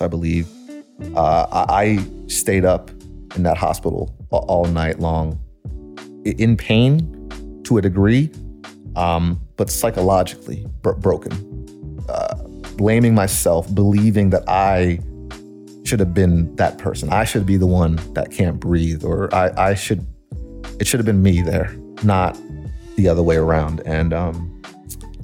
I believe. Uh, I stayed up in that hospital all night long, in pain to a degree, um, but psychologically bro- broken. Uh, blaming myself, believing that I should have been that person. I should be the one that can't breathe, or I, I should. It should have been me there, not the other way around. And um,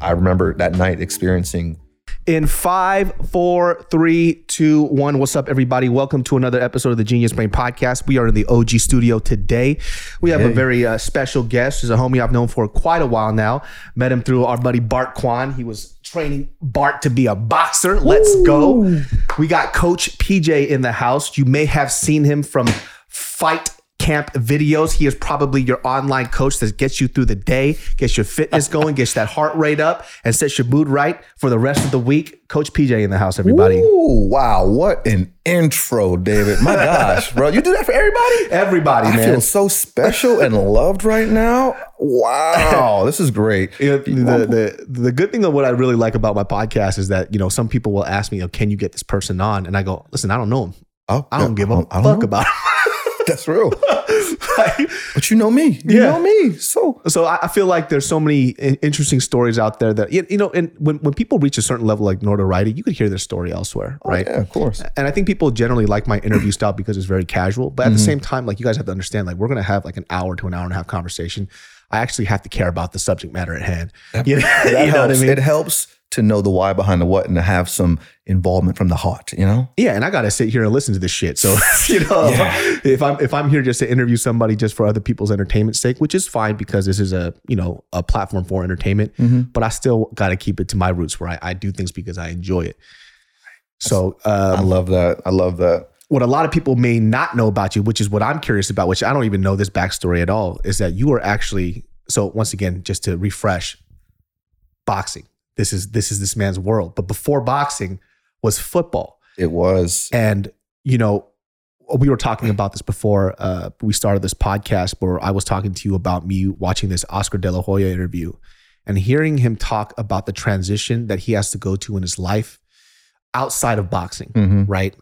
I remember that night experiencing in five, four, three, two, one. What's up, everybody? Welcome to another episode of the Genius Brain Podcast. We are in the OG studio today. We have hey. a very uh, special guest. He's a homie I've known for quite a while now. Met him through our buddy Bart Kwan. He was training Bart to be a boxer. Let's Ooh. go. We got Coach PJ in the house. You may have seen him from Fight camp videos. He is probably your online coach that gets you through the day, gets your fitness going, gets that heart rate up, and sets your mood right for the rest of the week. Coach PJ in the house, everybody. Ooh, wow, what an intro, David. My gosh, bro. You do that for everybody? Everybody, I man. I feel so special and loved right now. Wow, this is great. the, the, the good thing of what I really like about my podcast is that, you know, some people will ask me, oh, can you get this person on? And I go, listen, I don't know him. Oh, I don't give a fuck know. about him. That's real. but you know me. You yeah. know me. So so I feel like there's so many interesting stories out there that you know, and when, when people reach a certain level like notoriety, you could hear their story elsewhere, oh, right? Yeah, of course. And I think people generally like my interview style because it's very casual. But at mm-hmm. the same time, like you guys have to understand, like we're gonna have like an hour to an hour and a half conversation. I actually have to care about the subject matter at hand. You know, that you know helps. I mean? It helps to know the why behind the what and to have some involvement from the heart, you know? Yeah, and I gotta sit here and listen to this shit. So, you know, yeah. if I'm if I'm here just to interview somebody just for other people's entertainment sake, which is fine because this is a, you know, a platform for entertainment, mm-hmm. but I still gotta keep it to my roots where I, I do things because I enjoy it. So um, I love that. I love that. What a lot of people may not know about you, which is what I'm curious about, which I don't even know this backstory at all, is that you are actually so once again, just to refresh, boxing this is this is this man's world. But before boxing was football. It was. And you know, we were talking about this before uh, we started this podcast, where I was talking to you about me watching this Oscar De La Hoya interview and hearing him talk about the transition that he has to go to in his life outside of boxing, mm-hmm. right?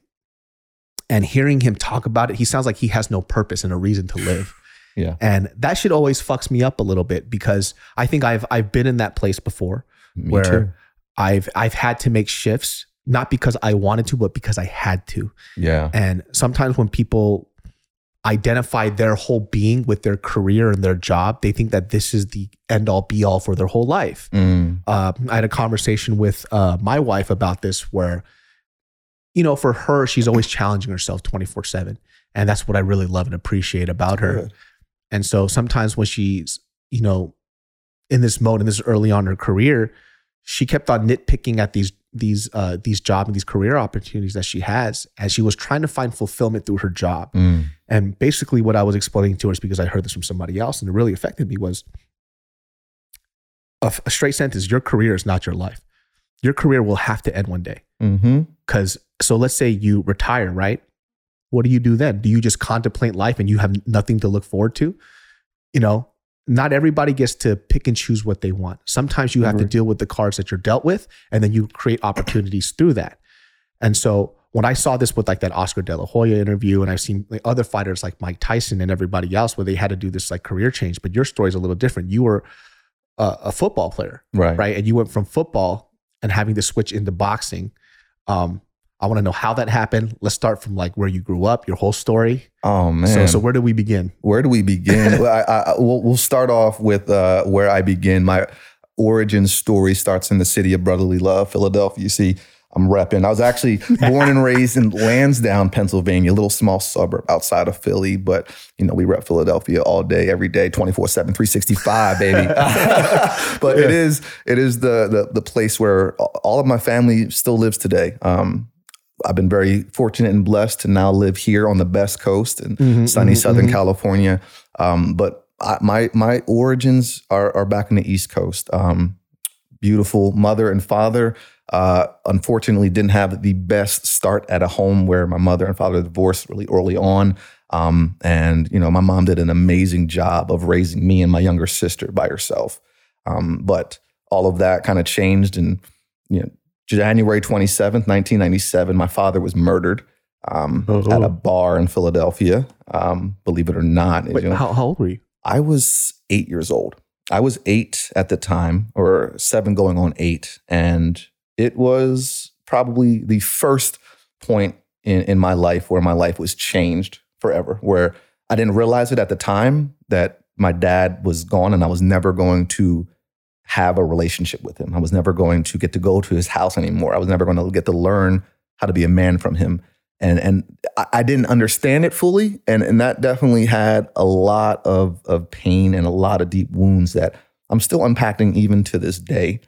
And hearing him talk about it, he sounds like he has no purpose and a reason to live. yeah. And that shit always fucks me up a little bit because I think I've I've been in that place before me where too. I've I've had to make shifts not because I wanted to, but because I had to. Yeah. And sometimes when people identify their whole being with their career and their job, they think that this is the end all be all for their whole life. Mm. Uh, I had a conversation with uh, my wife about this where, you know, for her, she's always challenging herself 24 7. And that's what I really love and appreciate about her. Good. And so sometimes when she's, you know, in this mode and this is early on in her career, she kept on nitpicking at these these uh these job and these career opportunities that she has as she was trying to find fulfillment through her job. Mm. And basically what I was explaining to her is because I heard this from somebody else and it really affected me was a, a straight sentence, your career is not your life. Your career will have to end one day. Mm-hmm. Cause so let's say you retire, right? What do you do then? Do you just contemplate life and you have nothing to look forward to? You know, not everybody gets to pick and choose what they want. Sometimes you have to deal with the cards that you're dealt with, and then you create opportunities through that. And so when I saw this with like that Oscar De La Hoya interview, and I've seen like other fighters like Mike Tyson and everybody else where they had to do this like career change, but your story is a little different. You were a, a football player, Right. right? And you went from football and having to switch into boxing. Um, I want to know how that happened. Let's start from like where you grew up, your whole story. Oh man. So, so where do we begin? where do we begin? well, I, I, we'll, we'll start off with uh, where I begin. My origin story starts in the city of brotherly love, Philadelphia. You see, I'm repping. I was actually born and raised in Lansdowne, Pennsylvania, a little small suburb outside of Philly. But, you know, we rep Philadelphia all day, every day, 24 7, 365, baby. but it is it is the, the, the place where all of my family still lives today. Um, I've been very fortunate and blessed to now live here on the best coast in Mhm, sunny mhm, Southern mhm. California. Um, but I, my my origins are are back in the East Coast. Um, beautiful mother and father. Uh, unfortunately, didn't have the best start at a home where my mother and father divorced really early on. Um, and you know, my mom did an amazing job of raising me and my younger sister by herself. Um, but all of that kind of changed, and you know, January twenty seventh, nineteen ninety seven, my father was murdered um, Oh. at a bar in Philadelphia. Um, believe it or not, Wait, you know, how, how old were you? I was eight years old. I was eight at the time, or seven going on eight. And it was probably the first point in, in my life where my life was changed forever, where I didn't realize it at the time that my dad was gone and I was never going to have a relationship with him. I was never going to get to go to his house anymore. I was never going to get to learn how to be a man from him. And and I, I didn't understand it fully. And and that definitely had a lot of of pain and a lot of deep wounds that I'm still unpacking even to this day.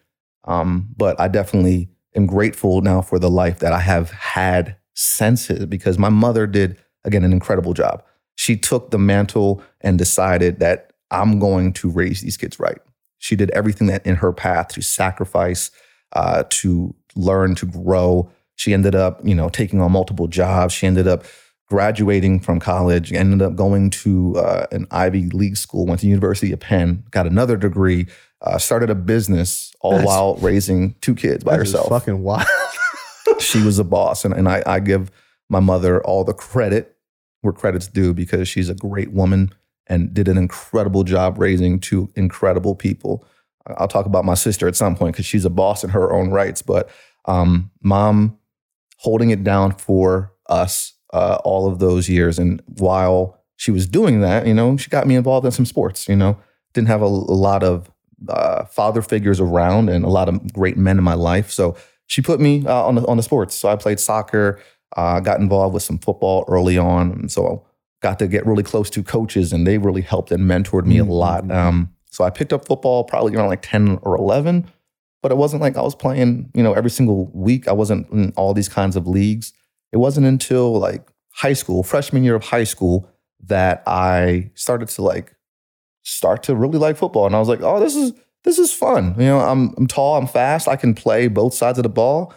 Um, but I definitely am grateful now for the life that I have had since it because my mother did again an incredible job. She took the mantle and decided that I'm going to raise these kids right. She did everything that in her path to sacrifice, uh, to learn, to grow. She ended up, you know, taking on multiple jobs. She ended up graduating from college, ended up going to uh, an Ivy League school, went to University of Penn, got another degree, uh, started a business, all That's- while raising two kids by herself fucking wild. she was a boss and, and I, I give my mother all the credit where credit's due because she's a great woman and did an incredible job raising two incredible people. I'll talk about my sister at some point because she's a boss in her own rights but um, mom holding it down for us uh, all of those years. And while she was doing that you know she got me involved in some sports you know? Didn't have a, a lot of uh, father figures around and a lot of great men in my life. So she put me uh, on the on the sports. So I played soccer, uh, got involved with some football early on, and so got to get really close to coaches, and they really helped and mentored me a lot. Um, so I picked up football probably around like ten or eleven, but it wasn't like I was playing, you know, every single week. I wasn't in all these kinds of leagues. It wasn't until like high school, freshman year of high school, that I started to like start to really like football, and I was like, oh, this is this is fun. You know, I'm I'm tall, I'm fast, I can play both sides of the ball.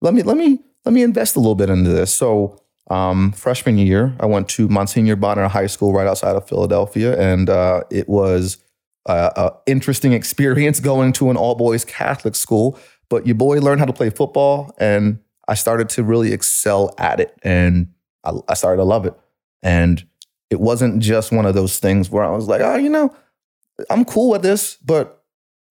Let me let me let me invest a little bit into this. So um, freshman year, I went to Monsignor Bonner High School right outside of Philadelphia, and uh, it was an interesting experience going to an all boys Catholic school. But your boy learned how to play football, and I started to really excel at it, and I, I started to love it. And it wasn't just one of those things where I was like, oh, you know, I'm cool with this, but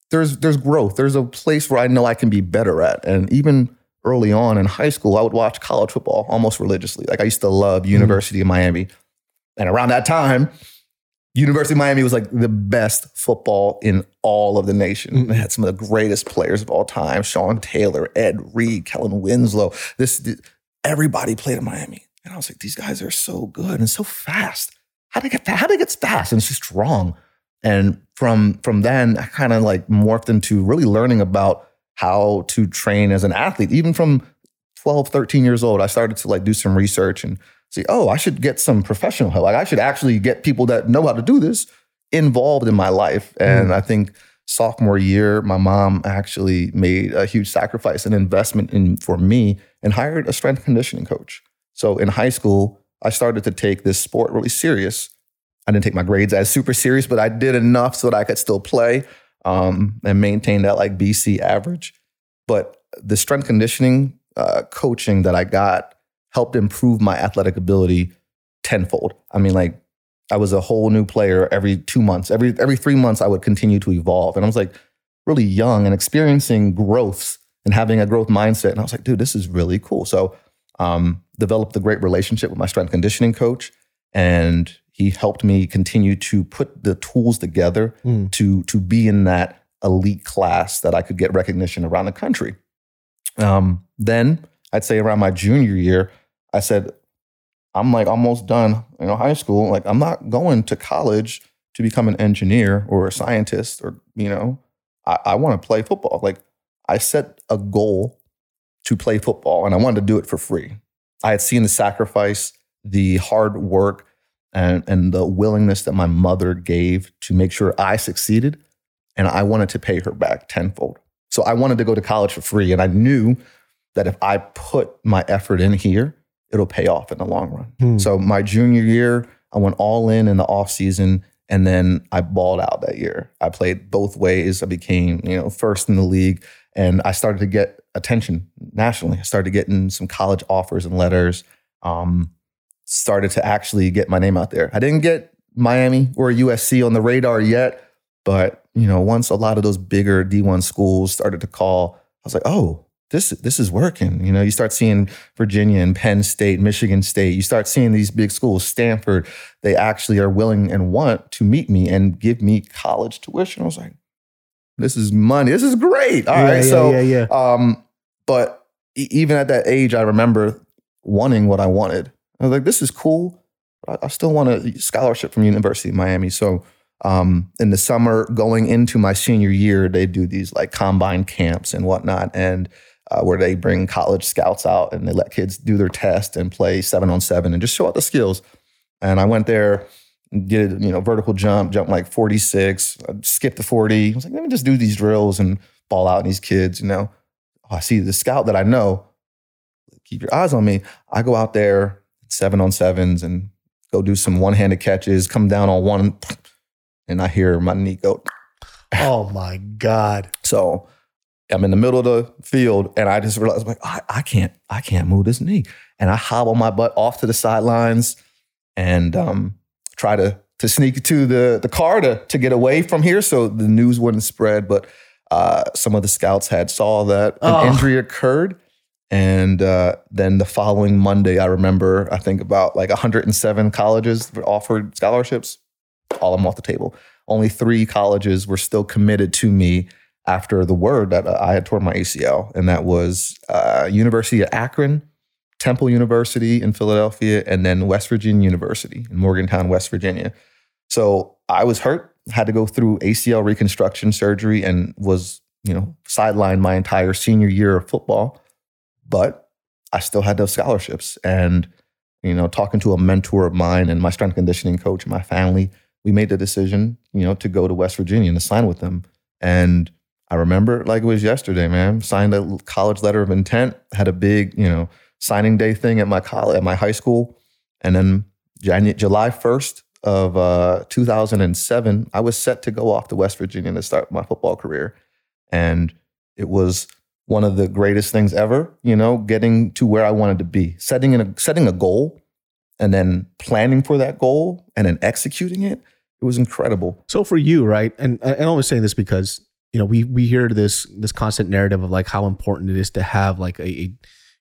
there's there's growth. There's a place where I know I can be better at. And even early on in high school, I would watch college football almost religiously. Like I used to love University mm-hmm. of Miami. And around that time, University of Miami was like the best football in all of the nation. Mm-hmm. They had some of the greatest players of all time: Sean Taylor, Ed Reed, Kellen Winslow. This, this everybody played in Miami, and I was like, these guys are so good and so fast. How do they get How they get fast and so strong? And from from then, I kind of like morphed into really learning about how to train as an athlete. Even from 12, 13 years old, I started to like do some research and see, oh, I should get some professional help. Like I should actually get people that know how to do this involved in my life. And mm. I think sophomore year, my mom actually made a huge sacrifice and investment in for me and hired a strength conditioning coach. So in high school, I started to take this sport really serious. I didn't take my grades as super serious, but I did enough so that I could still play um, and maintain that like BC average. But the strength conditioning uh, coaching that I got helped improve my athletic ability tenfold. I mean, like I was a whole new player every two months. Every every three months, I would continue to evolve, and I was like really young and experiencing growths and having a growth mindset. And I was like, dude, this is really cool. So, um, developed a great relationship with my strength conditioning coach, and he helped me continue to put the tools together mm. to to be in that elite class that I could get recognition around the country. Um, then I'd say around my junior year, I said, I'm like almost done, you know, high school. Like I'm not going to college to become an engineer or a scientist or, you know, I, I want to play football. Like I set a goal to play football and I wanted to do it for free. I had seen the sacrifice, the hard work, and, and the willingness that my mother gave to make sure I succeeded. And I wanted to pay her back tenfold. So I wanted to go to college for free. And I knew that if I put my effort in here, it'll pay off in the long run. Hmm. So my junior year, I went all in in the off season and then I balled out that year. I played both ways. I became, you know, first in the league and I started to get attention nationally. I started getting some college offers and letters. Um, started to actually get my name out there. I didn't get Miami or USC on the radar yet, but you know, once a lot of those bigger D1 schools started to call, I was like, "Oh, this this is working. You know, you start seeing Virginia and Penn State, Michigan State. You start seeing these big schools, Stanford. They actually are willing and want to meet me and give me college tuition. I was like, this is money. This is great. All yeah, right, yeah, so yeah, yeah. Um, but even at that age, I remember wanting what I wanted. I was like, this is cool. I, still want a scholarship from University of Miami. So um, in the summer, going into my senior year, they do these like combine camps and whatnot. And uh, where they bring college scouts out and they let kids do their test and play seven on seven and just show out the skills. And I went there, did you know vertical jump, jump like 46, skip the 40. I was like, let me just do these drills and ball out these kids. You know, oh, I see the scout that I know. Keep your eyes on me. I go out there seven on sevens and go do some one handed catches, come down on one, and I hear my knee go. Oh my god! So I'm in the middle of the field and I just realized like I, I can't I can't move this knee and I hobble my butt off to the sidelines and um, try to to sneak to the the car to to get away from here so the news wouldn't spread but uh, some of the scouts had saw that an oh. injury occurred and uh, then the following Monday I remember I think about like 107 colleges offered scholarships all of them off the table only three colleges were still committed to me after the word that I had torn my ACL, and that was uh, University of Akron, Temple University in Philadelphia, and then West Virginia University in Morgantown, West Virginia. So I was hurt, had to go through ACL reconstruction surgery, and was you know sidelined my entire senior year of football, but I still had those scholarships. And you know, talking to a mentor of mine and my strength conditioning coach and my family, we made the decision, you know, to go to West Virginia and to sign with them. And I remember like it was yesterday, man. Signed a college letter of intent, had a big, you know, signing day thing at my college, at my high school. And then July 1st of uh, 2007, I was set to go off to West Virginia to start my football career. And it was one of the greatest things ever, you know, getting to where I wanted to be, setting, a, setting a goal and then planning for that goal and then executing it. It was incredible. So for you, right? And, and I was saying this because you know, we we hear this this constant narrative of like how important it is to have like a, a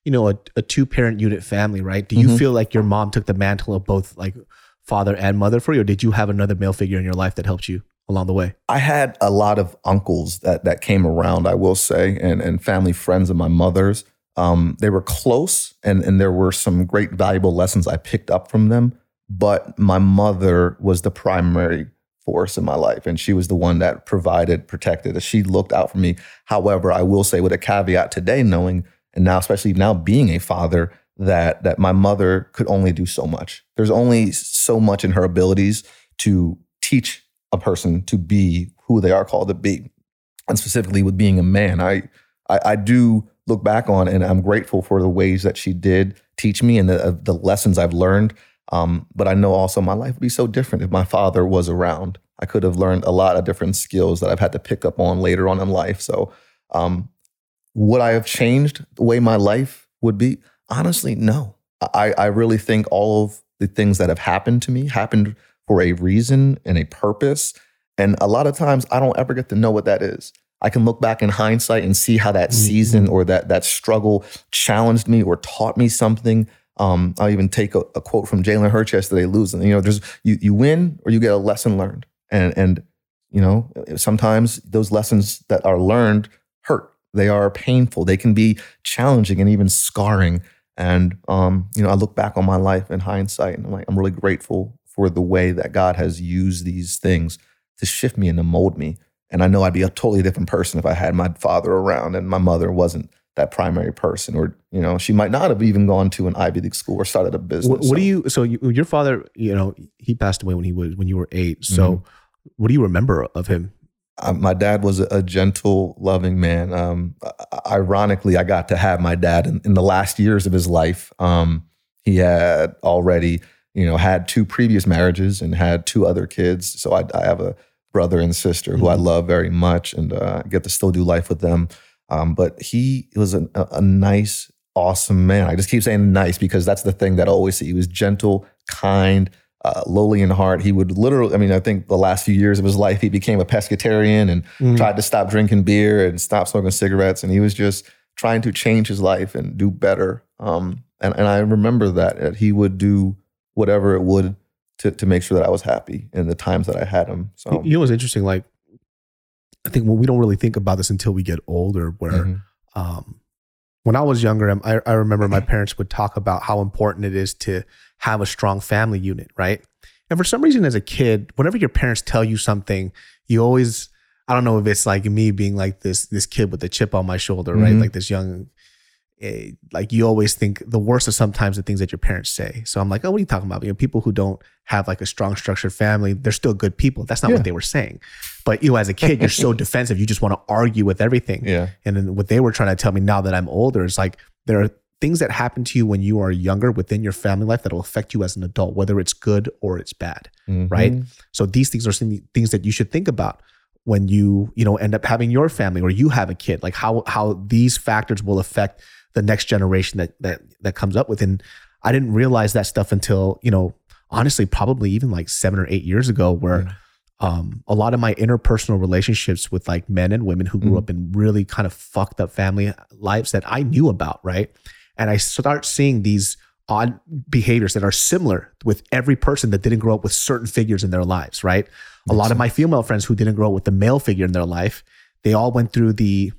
you know a, a two parent unit family, right? Do you Mhm. feel like your mom took the mantle of both like father and mother for you, or did you have another male figure in your life that helped you along the way? I had a lot of uncles that that came around, I will say, and and family friends of my mother's. Um, they were close, and and there were some great valuable lessons I picked up from them. But my mother was the primary force in my life, and she was the one that provided, protected. She looked out for me. However, I will say with a caveat today, knowing and now especially now being a father, that that my mother could only do so much. There's only so much in her abilities to teach a person to be who they are called to be, and specifically with being a man. I I, I do look back on and I'm grateful for the ways that she did teach me and the uh, the lessons I've learned. Um, but I know also my life would be so different if my father was around. I could have learned a lot of different skills that I've had to pick up on later on in life. So, um, would I have changed the way my life would be? Honestly, no. I, I really think all of the things that have happened to me happened for a reason and a purpose. And a lot of times I don't ever get to know what that is. I can look back in hindsight and see how that season or that that struggle challenged me or taught me something. Um, I'll even take a, a quote from Jalen Hurts yesterday, losing. You know, there's you you win or you get a lesson learned. And and you know, sometimes those lessons that are learned hurt. They are painful. They can be challenging and even scarring. And um, you know, I look back on my life in hindsight and I'm like, I'm really grateful for the way that God has used these things to shift me and to mold me. And I know I'd be a totally different person if I had my father around and my mother wasn't that primary person, or you know, she might not have even gone to an Ivy League school or started a business. What, what So- do you? So you, your father, you know, he passed away when he was when you were eight. So, what do you remember of him? uh, my dad was a, a gentle, loving man. Um, ironically, I got to have my dad in, in the last years of his life. Um, he had already, you know, had two previous marriages and had two other kids. So I, I have a brother and sister who I love very much, and uh, get to still do life with them. Um, but he was a, a, a nice, awesome man. I just keep saying nice because that's the thing that I always see. He was gentle, kind, uh, lowly in heart. He would literally, I mean, I think the last few years of his life, he became a pescatarian and tried to stop drinking beer and stop smoking cigarettes. And he was just trying to change his life and do better. Um, and, and I remember that, that he would do whatever it would to, to make sure that I was happy in the times that I had him. So, You know what's interesting? Like, I think well, we don't really think about this until we get older. Where, Mhm. um, when I was younger, I, I remember my parents would talk about how important it is to have a strong family unit, right? And for some reason, as a kid, whenever your parents tell you something, you always, I don't know if it's like me being like this this kid with a chip on my shoulder, right? Mhm. Like this young, eh, like you always think the worst of sometimes the things that your parents say. So I'm like, oh, what are you talking about? You know, people who don't have like a strong structured family, they're still good people. That's not Yeah. what they were saying. But you know, as a kid, you're so defensive. You just want to argue with everything. yeah. And then what they were trying to tell me now that I'm older is like there are things that happen to you when you are younger within your family life that will affect you as an adult, whether it's good or it's bad. Right. Mhm. So these things are some things that you should think about when you, you know, end up having your family or you have a kid, like how how these factors will affect the next generation that that that comes up with. And I didn't realize that stuff until, you know, honestly, probably even like seven or eight years ago, where um, a lot of my interpersonal relationships with like men and women who grew Mhm. up in really kind of fucked up family lives that I knew about, right? And I start seeing these odd behaviors that are similar with every person that didn't grow up with certain figures in their lives, right? a lot of my female friends who didn't grow up with the male figure in their life, they all went through the,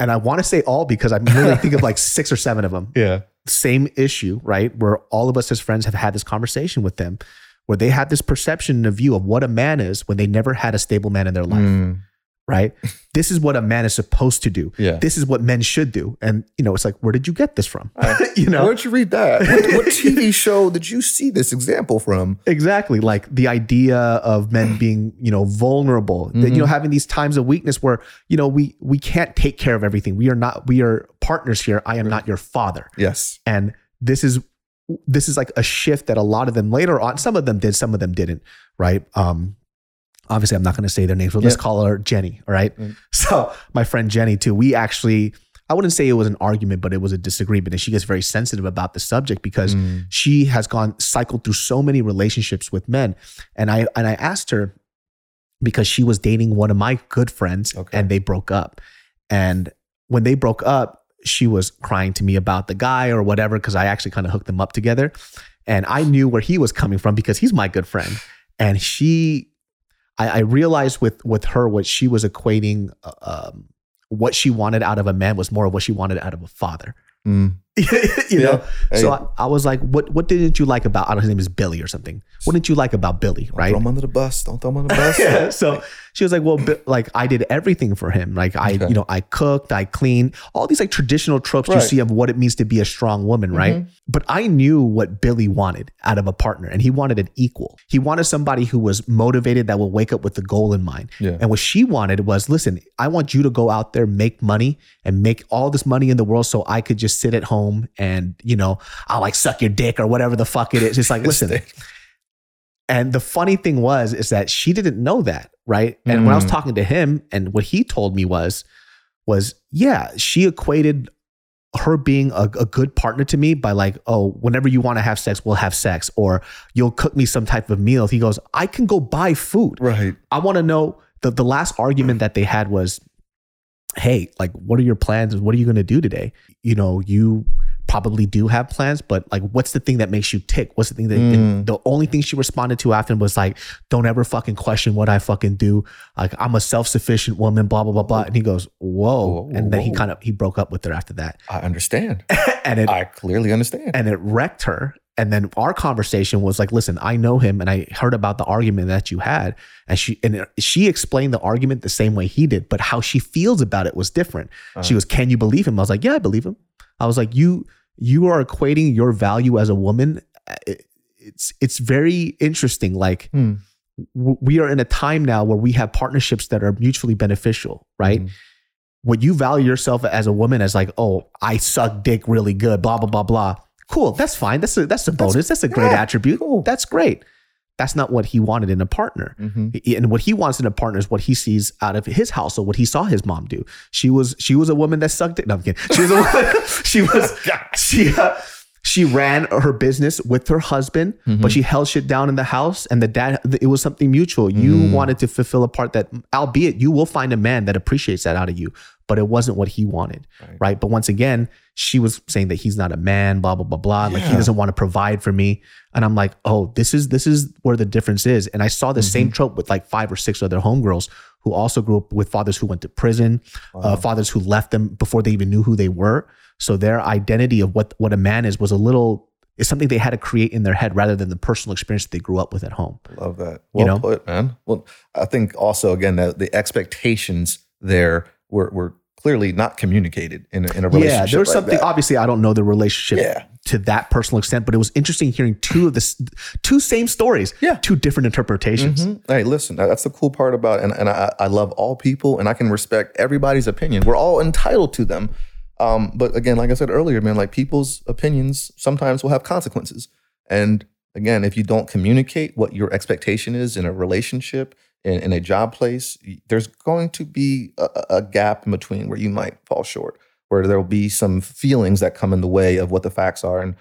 and I want to say all because I'm really think of like six or seven of them Yeah. same issue, right? Where all of us as friends have had this conversation with them, where they had this perception and a view of what a man is when they never had a stable man in their life, Mm, right? This is what a man is supposed to do. yeah. This is what men should do. And, you know, it's like, where did you get this from? you know? Where'd you read that? What, what TV show did you see this example from? Exactly. Like the idea of men being, you know, vulnerable, that, you know, having these times of weakness where, you know, we we can't take care of everything. We are not, we are partners here. I am not your father. Yes. and this is this is like a shift that a lot of them later on some of them did some of them didn't right um obviously i'm not going to say their names but let's call her jenny all right Mm. so my friend jenny too we actually i wouldn't say it was an argument but it was a disagreement and she gets very sensitive about the subject because Mm. she has gone cycled through so many relationships with men and i and i asked her because she was dating one of my good friends Okay. and they broke up. And when they broke up, she was crying to me about the guy or whatever because I actually kind of hooked them up together. And I knew where he was coming from because he's my good friend. And she, I, I realized with with her what she was equating, uh, um, what she wanted out of a man was more of what she wanted out of a father. Mm. you know, Hey. so I, I was like, "What? What didn't you like about? I don't know. His name is Billy or something. What didn't you like about Billy? Don't Right? Throw him under the bus. Don't throw him under the bus. yeah. So she was like, well, Bi- like I did everything for him. Like I, Okay. you know, I cooked, I cleaned, all these like traditional tropes you Right. Mm-hmm. see of what it means to be a strong woman, right? But I knew what Billy wanted out of a partner, and he wanted an equal. He wanted somebody who was motivated that will wake up with the goal in mind. Yeah. And what she wanted was, listen, I want you to go out there, make money, and make all this money in the world, so I could just sit at home and, you know, I'll like suck your dick or whatever the fuck it is. It's like, listen, and the funny thing was, is that she didn't know that, right? And when I was Mm. talking to him, and what he told me was, was yeah, she equated her being a, a good partner to me by like, oh, whenever you want to have sex, we'll have sex, or you'll cook me some type of meal. He goes, I can go buy food. Right. I want to know the the last argument that they had was, hey, like, what are your plans what are you going to do today? You know, you probably do have plans, but like, what's the thing that makes you tick? What's the thing that and mm. the only thing she responded to after was like, don't ever fucking question what I fucking do. Like, I'm a self sufficient woman, blah blah blah blah. And he goes, whoa, Whoa, and then he kind of he broke up with her after that, I understand. and it I clearly understand. and it wrecked her. And then our conversation was like, listen, I know him and I heard about the argument that you had. And she and she explained the argument the same way he did, but how she feels about it was different. She was Can you believe him? I was like, Yeah, I believe him. I was like, You you are equating your value as a woman. It- It's it's very interesting. Like Hmm. w- we are in a time now where we have partnerships that are mutually beneficial, right? Mhm. What you value yourself as a woman as like, oh, I suck dick really good, blah blah blah blah. Cool, that's fine. That's a that's a bonus. That's, a great yeah, attribute. cool. That's great. That's not what he wanted in a partner. Mhm. And what he wants in a partner is what he sees out of his household, what he saw his mom do. She was she was a woman that sucked it. No, I'm kidding. She was a woman. she was she uh, she ran her business with her husband, but she held shit down in the house. And the dad, it was something mutual. You wanted to fulfill a part that, albeit you will find a man that appreciates that out of you, but it wasn't what he wanted, right? But once again, she was saying that he's not a man, blah blah blah blah. Like he doesn't want to provide for me, and I'm like, oh, this is this is where the difference is. And I saw the same trope with like five or six other homegirls who also grew up with fathers who went to prison, uh, fathers who left them before they even knew who they were. So their identity of what what a man is was a little is something they had to create in their head rather than the personal experience that they grew up with at home. Love that. You know? put, man. Well, I think also again that the expectations there were were clearly not communicated in a, in a relationship. Yeah, there was like something. that. Obviously, I don't know the relationship Yeah. to that personal extent, but it was interesting hearing two of the two same stories, Yeah. two different interpretations. Mhm. Hey, listen, that's the cool part about, and, and I, I love all people, and I can respect everybody's opinion. We're all entitled to them. Um, but again, like I said earlier, man, like people's opinions sometimes will have consequences. And again, if you don't communicate what your expectation is in a relationship, in, in a job place, there's going to be a, a gap in between where you might fall short, where there will be some feelings that come in the way of what the facts are. And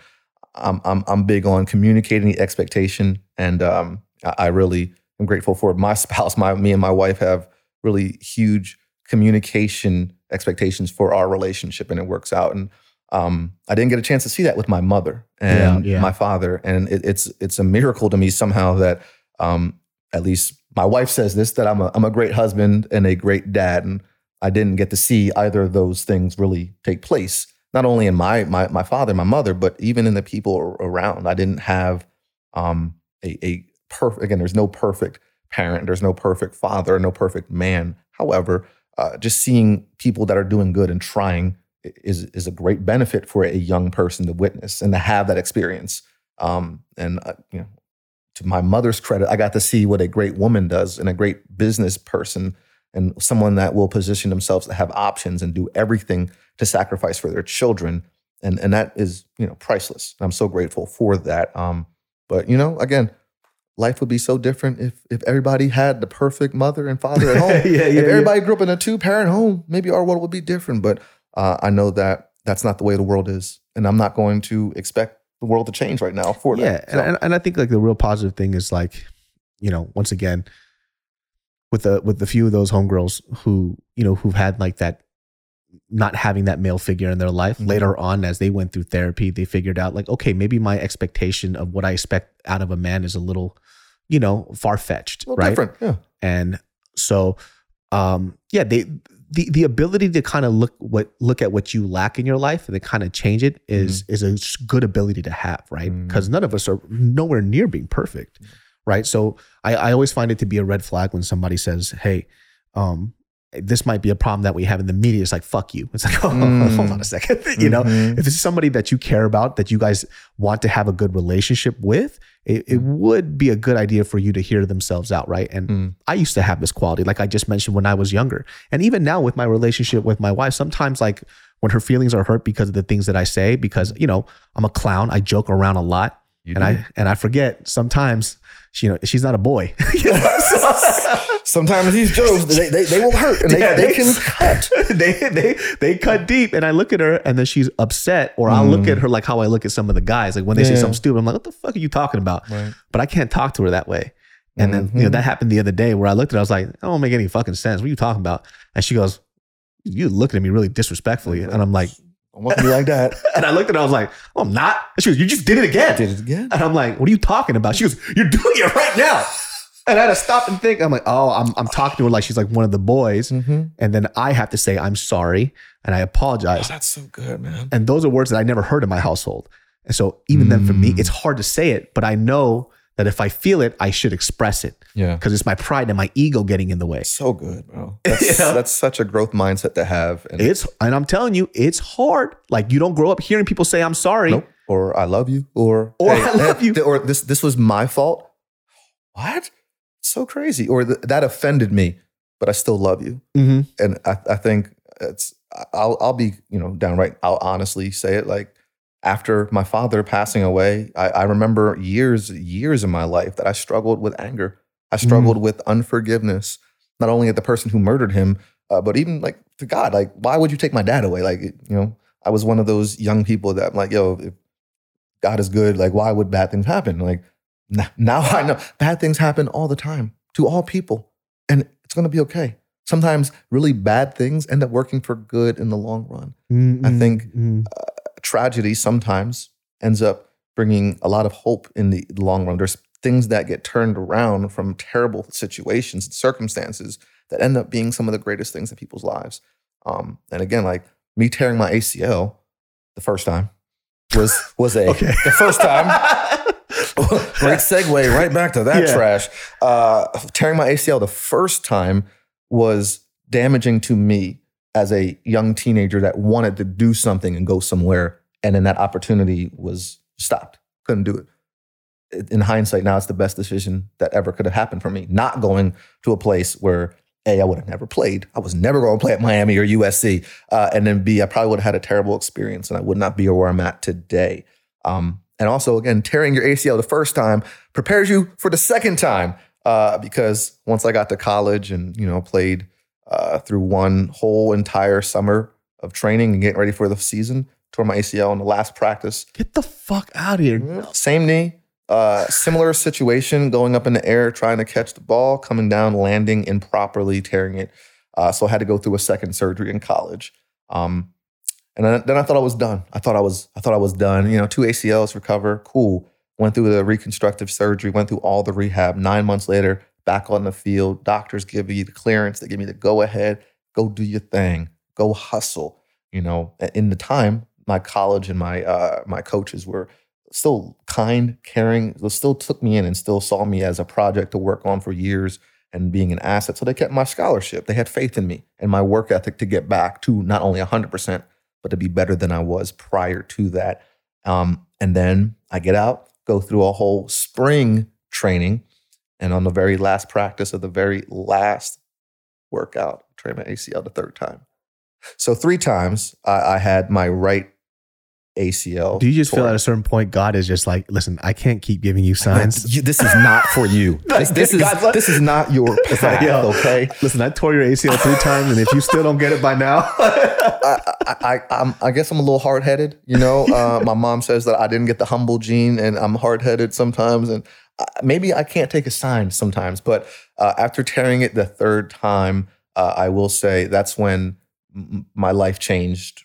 I'm I'm I'm big on communicating the expectation, and um, I, I really am grateful for my spouse. My me and my wife have really huge communication expectations for our relationship, and it works out. And um, I didn't get a chance to see that with my mother and Yeah, yeah. my father, and it, it's it's a miracle to me somehow that um, at least my wife says this that I'm a I'm a great husband and a great dad, and I didn't get to see either of those things really take place. Not only in my my my father, my mother, but even in the people around. I didn't have um, a a perfect. Again, there's no perfect parent. There's no perfect father. No perfect man. However, uh, just seeing people that are doing good and trying is is a great benefit for a young person to witness and to have that experience. Um, and uh, you know, to my mother's credit, I got to see what a great woman does and a great business person and someone that will position themselves to have options and do everything to sacrifice for their children. And and that is, you know, priceless. I'm so grateful for that. Um, but you know, again, life would be so different if if everybody had the perfect mother and father at home. Yeah, yeah, if yeah. everybody grew up in a two parent home, maybe our world would be different. But uh, I know that that's not the way the world is, and I'm not going to expect the world to change right now for Yeah, that. So, and, and I think like the real positive thing is like, you know, once again, with the with the few of those homegirls who you know who've had like that not having that male figure in their life Mhm. later on as they went through therapy they figured out like okay maybe my expectation of what i expect out of a man is a little you know far-fetched right different. Yeah. and so um yeah they the the ability to kind of look what look at what you lack in your life and then kind of change it is a good ability to have right? Because none of us are nowhere near being perfect right? So I, I always find it to be a red flag when somebody says hey um this might be a problem that we have in the media it's like fuck you it's like oh, Mm. hold on a second you know Mhm. if it's somebody that you care about that you guys want to have a good relationship with it, it would be a good idea for you to hear themselves out right and Mm. i used to have this quality like i just mentioned when i was younger and even now with my relationship with my wife sometimes like when her feelings are hurt because of the things that i say because you know i'm a clown i joke around a lot You and do. i and i forget sometimes she, you know she's not a boy. You know, so- Sometimes these jokes they, they, they will hurt and they, Yeah, they they- can cut. they they they cut deep and I look at her and then she's upset or I'll look Mm. at her like how I look at some of the guys. Like when they say something stupid I'm like what the fuck are you talking about? Right. but I can't talk to her that way. And then you know that happened the other day where I looked at her I was like that don't make any fucking sense. What are you talking about? And she goes you looking at me really disrespectfully. And I'm like I want to be like that. and I looked at her I was like oh I'm not and she goes you just did it again Did it again. and I'm like, what are you talking about? She goes, you're doing it right now. And I had to stop and think. I'm like, oh, I'm, I'm talking to her like she's like one of the boys. Mhm. And then I have to say, I'm sorry and I Oh, apologize. that's so good, man. And those are words that I never heard in my household. And so even then for me, Mm. it's hard to say it, but I know that if I feel it, I should express it Yeah. because it's my pride and my ego getting in the way. So good, bro. That's, You know? that's such a growth mindset to have. And It's, and I'm telling you, it's hard. Like you don't grow up hearing people say, I'm sorry. Nope. Or I love you. Or Or I love you. th- Or this this was my fault. What? So crazy. Or th- that offended me, but I still love you. hmm And I, I think it's I'll I'll be you know downright. I'll honestly say it. Like after my father passing away, I, I remember years years in my life that I struggled with anger. I struggled with unforgiveness, not only at the person who murdered him, uh, but even like to God. Like, why would you take my dad away? Like, you know, I was one of those young people that I'm like, yo, if God is good, like, why would bad things happen? Like, now I know bad things happen all the time to all people, and it's gonna be okay. Sometimes really bad things end up working for good in the long run. I think Mhm. Tragedy sometimes ends up bringing a lot of hope in the long run. There's things that get turned around from terrible situations and circumstances that end up being some of the greatest things in people's lives. Um, and again, like me tearing my ACL the first time was was a Okay. the first time. Great segue right back to that Yeah. trash. Uh, tearing my ACL the first time was damaging to me as a young teenager that wanted to do something and go somewhere, and then that opportunity was stopped. Couldn't do it. In hindsight, now it's the best decision that ever could have happened for me. Not going to a place where a I would have never played. I was never going to play at Miami or USC, uh, and then B I probably would have had a terrible experience, and I would not be where I'm at today. Um, and also, again, tearing your ACL the first time prepares you for the second time uh, because once I got to college and you know played uh, through one whole entire summer of training and getting ready for the season, tore my ACL in the last practice. Get the fuck out of here. Same knee, uh, similar situation, going up in the air, trying to catch the ball, coming down, landing improperly, tearing it. Uh, so I had to go through a second surgery in college. Um, and then, then I thought I was done. I thought I was, I thought I was done. You know, two ACLs recover, cool. Went through the reconstructive surgery, went through all the rehab. Nine months later, back on the field. Doctors give me the clearance. They give me the go ahead. Go do your thing. Go hustle. You know, in the time, my college and my uh, my coaches were still kind, caring. Still took me in and still saw me as a project to work on for years and being an asset. So they kept my scholarship. They had faith in me and my work ethic to get back to not only 100%, but to be better than I was prior to that. Um, and then I get out, go through a whole spring training. And on the very last practice of the very last workout, train my ACL the third time. So three times I, I had my right ACL. Do you just feel at a certain point God is just like, listen, I can't keep giving you signs. You- this is not for you. This, this is like- this is not your path. Yo. Okay. Listen, I tore your ACL three times, and if you still don't get it by now, I, I, I, I'm, I guess I'm a little hard headed. You know, uh, my mom says that I didn't get the humble gene, and I'm hard headed sometimes. And maybe I can't take a sign sometimes, but uh, after tearing it the third time, uh, I will say that's when m- my life changed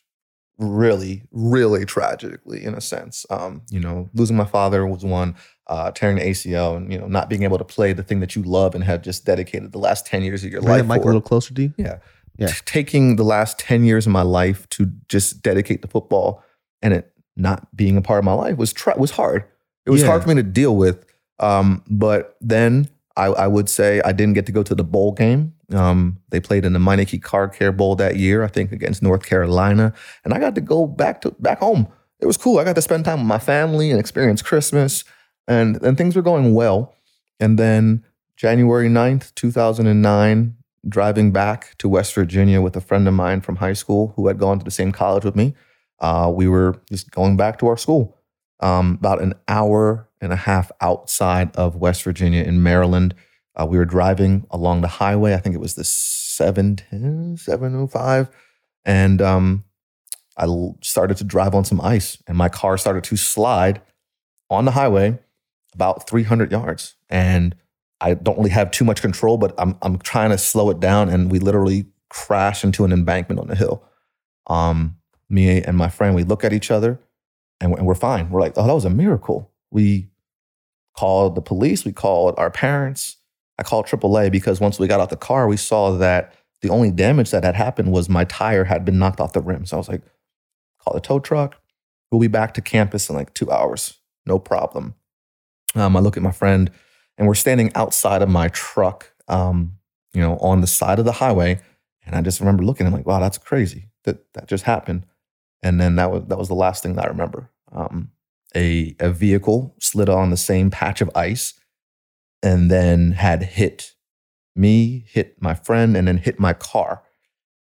really, really tragically in a sense. Um, you know, losing my father was one, uh, tearing the ACL and, you know, not being able to play the thing that you love and have just dedicated the last 10 years of your Bring life. mic a little closer to you. Yeah. Yeah. T- taking the last 10 years of my life to just dedicate to football and it not being a part of my life was tr- was hard. It was Yeah. hard for me to deal with. Um, but then I, I would say I didn't get to go to the bowl game. Um, they played in the Meineke Car Care Bowl that year, I think against North Carolina, and I got to go back to back home. It was cool. I got to spend time with my family and experience Christmas, and and things were going well. And then January 9th, 2009, driving back to West Virginia with a friend of mine from high school who had gone to the same college with me. Uh, we were just going back to our school, um, about an hour and a half outside of West Virginia in Maryland. Uh, we were driving along the highway. I think it was the 710, 705. And um, I started to drive on some ice, and my car started to slide on the highway about 300 yards. And I don't really have too much control, but I'm I'm trying to slow it down, and we literally crash into an embankment on the hill. Um, me and my friend, we look at each other, and we're, and we're fine. We're like, oh, that was a miracle. We called the police. We called our parents. I called AAA because once we got out the car, we saw that the only damage that had happened was my tire had been knocked off the rim. So I was like, call the tow truck. We'll be back to campus in like two hours. No problem. Um, I look at my friend and we're standing outside of my truck, um, you know, on the side of the highway. And I just remember looking, I'm like, wow, that's crazy that that just happened. And then that was that was the last thing that I remember. Um, a a vehicle slid on the same patch of ice, and then had hit me, hit my friend, and then hit my car,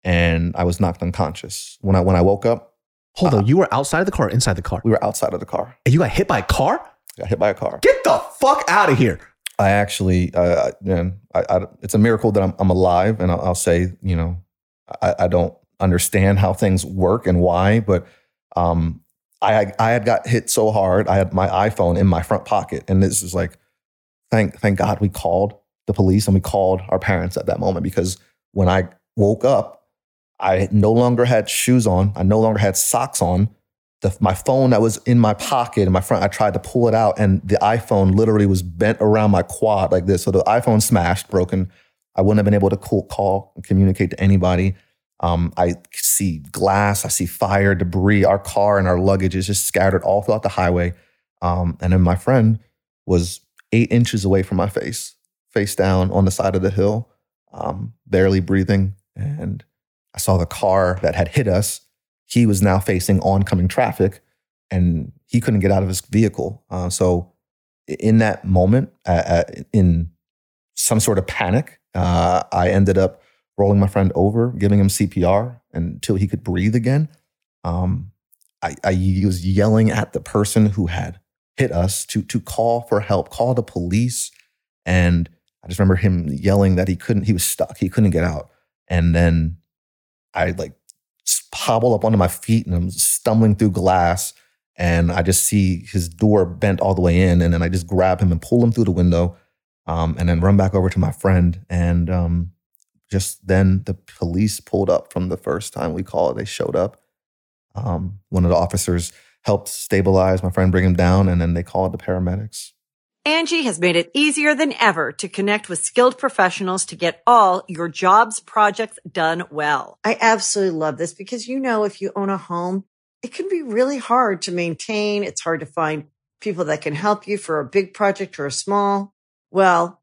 and I was knocked unconscious. When I when I woke up, Hold Uh, on, you were outside of the car, or inside the car, we were outside of the car. and you got hit by a car. Got hit by a car. Get the fuck out of here! I actually, uh, man, I, I, it's a miracle that I'm, I'm alive, and I'll, I'll say, you know, I, I don't understand how things work and why, but um, I, I had got hit so hard. I had my iPhone in my front pocket, and this is like, thank, thank God we called the police and we called our parents at that moment because when I woke up, I no longer had shoes on. I no longer had socks on. The, my phone that was in my pocket in my front, I tried to pull it out, and the iPhone literally was bent around my quad like this. So the iPhone smashed, broken. I wouldn't have been able to call, call and communicate to anybody. Um, I see glass, I see fire, debris. Our car and our luggage is just scattered all throughout the highway. Um, and then my friend was eight inches away from my face, face down on the side of the hill, um, barely breathing. And I saw the car that had hit us. He was now facing oncoming traffic and he couldn't get out of his vehicle. Uh, so, in that moment, uh, in some sort of panic, uh, I ended up rolling my friend over, giving him CPR until he could breathe again. Um, I, I was yelling at the person who had hit us to to call for help, call the police, and I just remember him yelling that he couldn't, he was stuck, he couldn't get out, and then I like hobble up onto my feet and I'm stumbling through glass, and I just see his door bent all the way in, and then I just grab him and pull him through the window, um, and then run back over to my friend, and um, just then the police pulled up from the first time we called. They showed up. Um, one of the officers helped stabilize my friend, bring him down, and then they called the paramedics. Angi has made it easier than ever to connect with skilled professionals to get all your jobs projects done well. I absolutely love this because, you know, if you own a home, it can be really hard to maintain. It's hard to find people that can help you for a big project or a small. Well,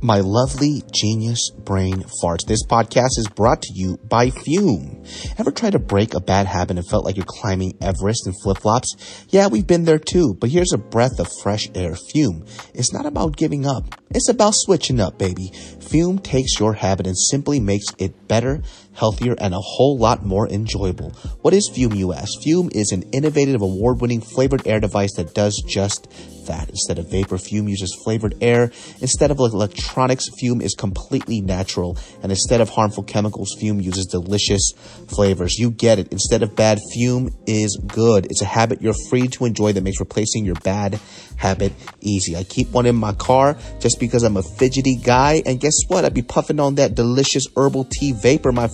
My lovely genius brain farts. This podcast is brought to you by Fume. Ever tried to break a bad habit and felt like you're climbing Everest in flip flops? Yeah, we've been there too, but here's a breath of fresh air. Fume. It's not about giving up. It's about switching up, baby. Fume takes your habit and simply makes it better, healthier, and a whole lot more enjoyable. What is Fume, ask? Fume is an innovative, award winning flavored air device that does just that. Instead of vapor, Fume uses flavored air. Instead of electronics, Fume is completely natural. And instead of harmful chemicals, Fume uses delicious flavors. You get it. Instead of bad, Fume is good. It's a habit you're free to enjoy that makes replacing your bad habit easy. I keep one in my car just because I'm a fidgety guy. And guess what? I'd be puffing on that delicious herbal tea vapor, my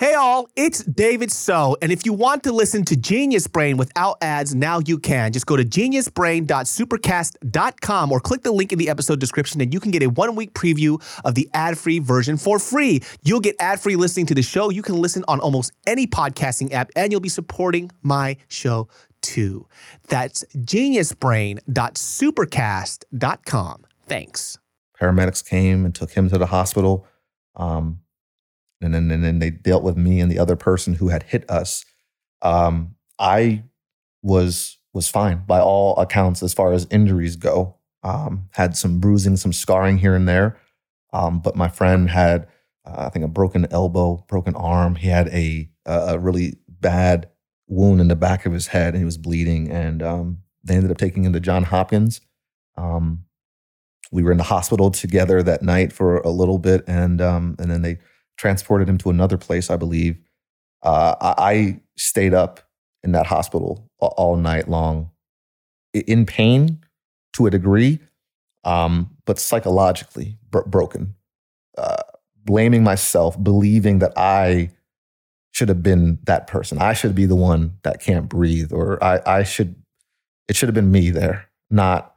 Hey all, it's David So, and if you want to listen to Genius Brain without ads, now you can. Just go to geniusbrain.supercast.com or click the link in the episode description and you can get a one-week preview of the ad-free version for free. You'll get ad-free listening to the show. You can listen on almost any podcasting app and you'll be supporting my show too. That's geniusbrain.supercast.com. Thanks. Paramedics came and took him to the hospital. Um, and then, and then they dealt with me and the other person who had hit us. Um, I was was fine by all accounts as far as injuries go. Um, had some bruising, some scarring here and there, um, but my friend had, uh, I think, a broken elbow, broken arm. He had a a really bad wound in the back of his head, and he was bleeding. And um, they ended up taking him to John Hopkins. Um, we were in the hospital together that night for a little bit, and um, and then they transported him to another place, I believe. Uh, I stayed up in that hospital all night long, in pain to a degree, um, but psychologically bro- broken, uh, blaming myself, believing that I should have been that person. I should be the one that can't breathe, or I, I should. It should have been me there, not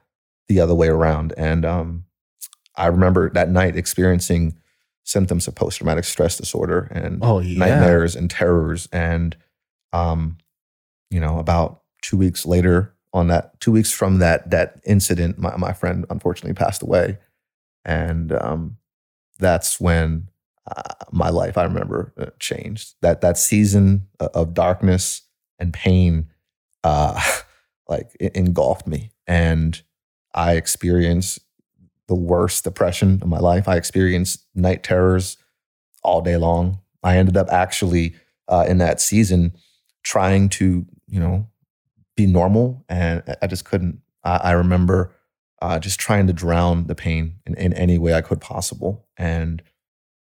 the other way around. And um, I remember that night experiencing symptoms of post traumatic stress disorder and oh, yeah. nightmares and terrors. And, um, you know, about two weeks later, on that two weeks from that that incident, my, my friend unfortunately passed away, and um, that's when uh, my life I remember uh, changed. That that season of darkness and pain, uh, like engulfed me, and I experienced the worst depression of my life. I experienced night terrors all day long. I ended up actually uh, in that season trying to, you know, be normal, and I just couldn't. I, I remember uh, just trying to drown the pain in, in, any way I could possible, and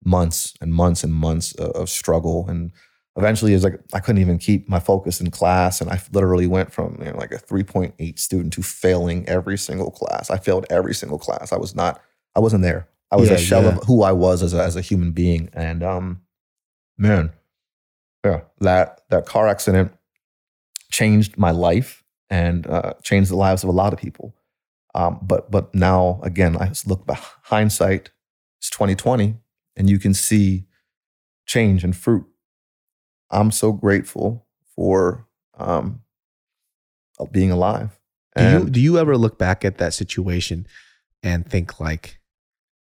months and months and months of, of struggle and eventually it was like I couldn't even keep my focus in class. And I literally went from you know, like a 3.8 student to failing every single class. I failed every single class. I was not, I wasn't there. I was yeah, a shell yeah. of who I was as a, as a human being. And um, man, yeah, that that car accident changed my life and uh, changed the lives of a lot of people. Um, but but now again, I just look back, hindsight. It's 2020, and you can see change and fruit I'm so grateful for um, uh, being alive. And do you, do you ever look back at that situation and think like,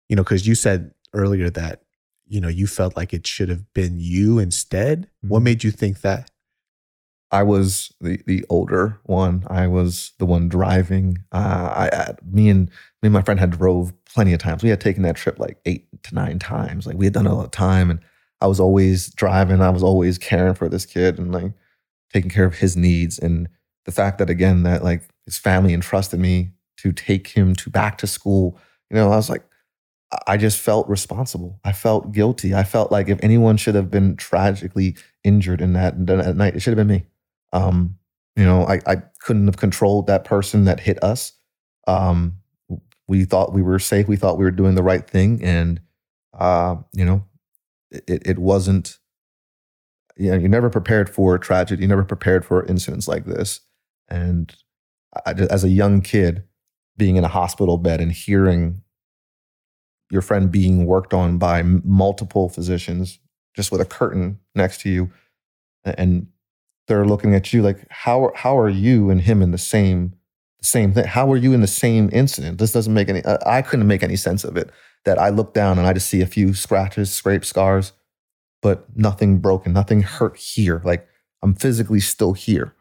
you know, because you said earlier that you know you felt like it should have been you instead. What mm-hmm. made you think that? I was the the older one. I was the one driving. Uh, I, I, me and me and my friend had drove plenty of times. We had taken that trip like eight to nine times. Like we had done it all the time, and I was always driving. I was always caring for this kid and like taking care of his needs. And the fact that again that like his family entrusted me to take him to back to school, you know, I was like, I just felt responsible. I felt guilty. I felt like if anyone should have been tragically injured in that, that night, it should have been me. Um, you know, I, I couldn't have controlled that person that hit us. Um, we thought we were safe. We thought we were doing the right thing, and uh, you know, it, it wasn't. You know, you're never prepared for tragedy. You're never prepared for incidents like this. And I, as a young kid, being in a hospital bed and hearing your friend being worked on by multiple physicians, just with a curtain next to you, and they're looking at you like, how how are you and him in the same same thing? How are you in the same incident? This doesn't make any. I couldn't make any sense of it. That I look down and I just see a few scratches, scrapes, scars, but nothing broken, nothing hurt here. Like I'm physically still here.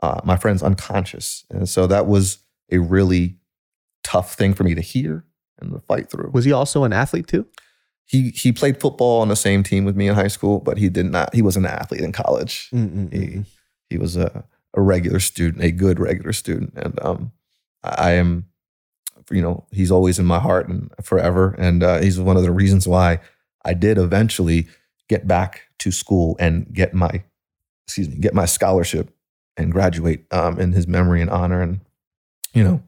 Uh, my friend's unconscious, and so that was a really tough thing for me to hear and to fight through. Was he also an athlete too? he he played football on the same team with me in high school, but he did not. He was an athlete in college. Mm-mm-mm. He he was a, a regular student, a good regular student, and um, I am, you know, he's always in my heart and forever, and uh, he's one of the reasons why I did eventually get back to school and get my, excuse me, get my scholarship and graduate um, in his memory and honor, and you know,